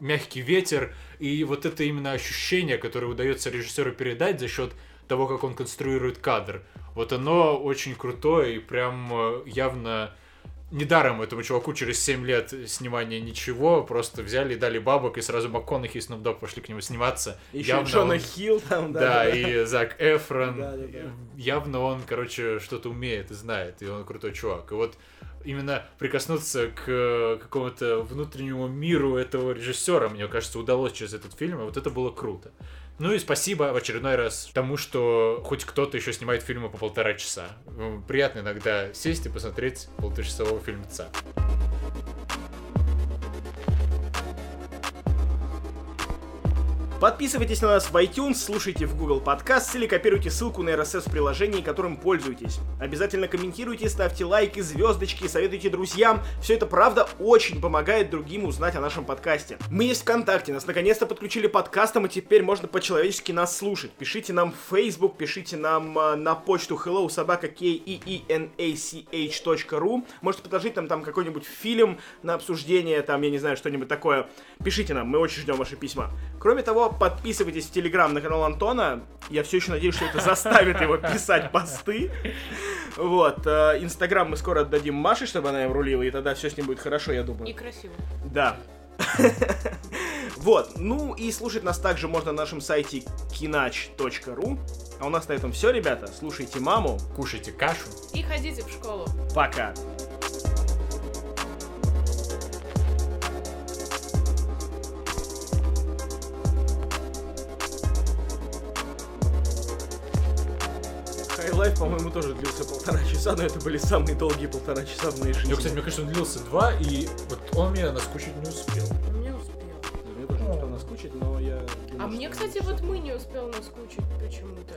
мягкий ветер, и вот это именно ощущение, которое удается режиссеру передать за счет того, как он конструирует кадр. Вот оно очень крутое и прям э, явно недаром этому чуваку через 7 лет снимания ничего, просто взяли и дали бабок, и сразу МакКонахи и Dogg пошли к нему сниматься. Еще Явно Джона он- Хилл там, да. Да, и Зак Эфрон. Да, да, да. Явно он, короче, что-то умеет и знает, и он крутой чувак. И вот именно прикоснуться к э, какому-то внутреннему миру этого режиссера, мне кажется, удалось через этот фильм, и вот это было круто. Ну и спасибо в очередной раз тому, что хоть кто-то еще снимает фильмы по полтора часа. Приятно иногда сесть и посмотреть полуторачасового фильмца. Подписывайтесь на нас в iTunes, слушайте в Google Podcast или копируйте ссылку на RSS в приложении, которым пользуетесь. Обязательно комментируйте, ставьте лайки, звездочки, советуйте друзьям. Все это правда очень помогает другим узнать о нашем подкасте. Мы есть ВКонтакте, нас наконец-то подключили подкастом, и теперь можно по-человечески нас слушать. Пишите нам в Facebook, пишите нам э, на почту hello собака ru. Можете предложить нам там какой-нибудь фильм на обсуждение, там, я не знаю, что-нибудь такое. Пишите нам, мы очень ждем ваши письма. Кроме того, подписывайтесь в Телеграм на канал Антона. Я все еще надеюсь, что это заставит его писать посты. Вот. э, Инстаграм мы скоро отдадим Маше, чтобы она им рулила, и тогда все с ним будет хорошо, я думаю. И красиво. Да. Вот, ну и слушать нас также можно на нашем сайте kinach.ru. А у нас на этом все, ребята. Слушайте маму. Кушайте кашу. И ходите в школу. Пока. High Life, по-моему, тоже длился полтора часа, но это были самые долгие полтора часа в моей жизни. Ну, кстати, мне кажется, он длился два, и вот он меня наскучить не успел. Не успел. Мне тоже не успел наскучить, но я... думаю, А мне, кстати, вот мы не успел наскучить почему-то.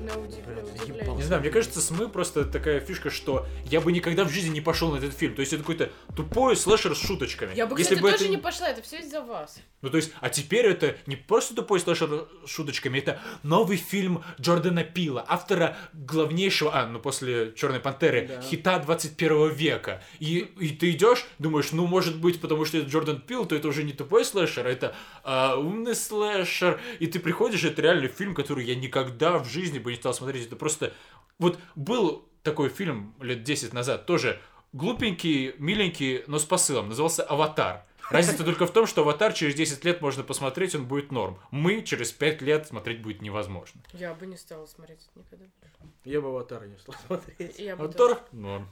На удивление. Не знаю, мне кажется, с «Мы» просто такая фишка, что я бы никогда в жизни не пошел на этот фильм. То есть это какой-то тупой слэшер с шуточками. Я бы, Если кстати, бы тоже это- не пошла, это все из-за вас. Ну, то есть, а теперь это не просто тупой слэшер с шуточками, это новый фильм Джордана Пила, автора главнейшего, а, ну, после Черной Пантеры, Да. хита 21 века. И, и ты идешь, думаешь, ну, может быть, потому что это Джордан Пил, то это уже не тупой слэшер, а это а, умный слэшер. И ты приходишь, это реально фильм, который я никогда в жизни бы не стал смотреть. Это просто... Вот был такой фильм лет 10 назад, тоже глупенький, миленький, но с посылом. Назывался «Аватар». Разница только в том, что «Аватар» через 10 лет можно посмотреть, он будет норм. Мы через 5 лет смотреть будет невозможно. Я бы не стала смотреть это никогда. Я бы аватара не стал смотреть. Я бы «Аватар» — норм.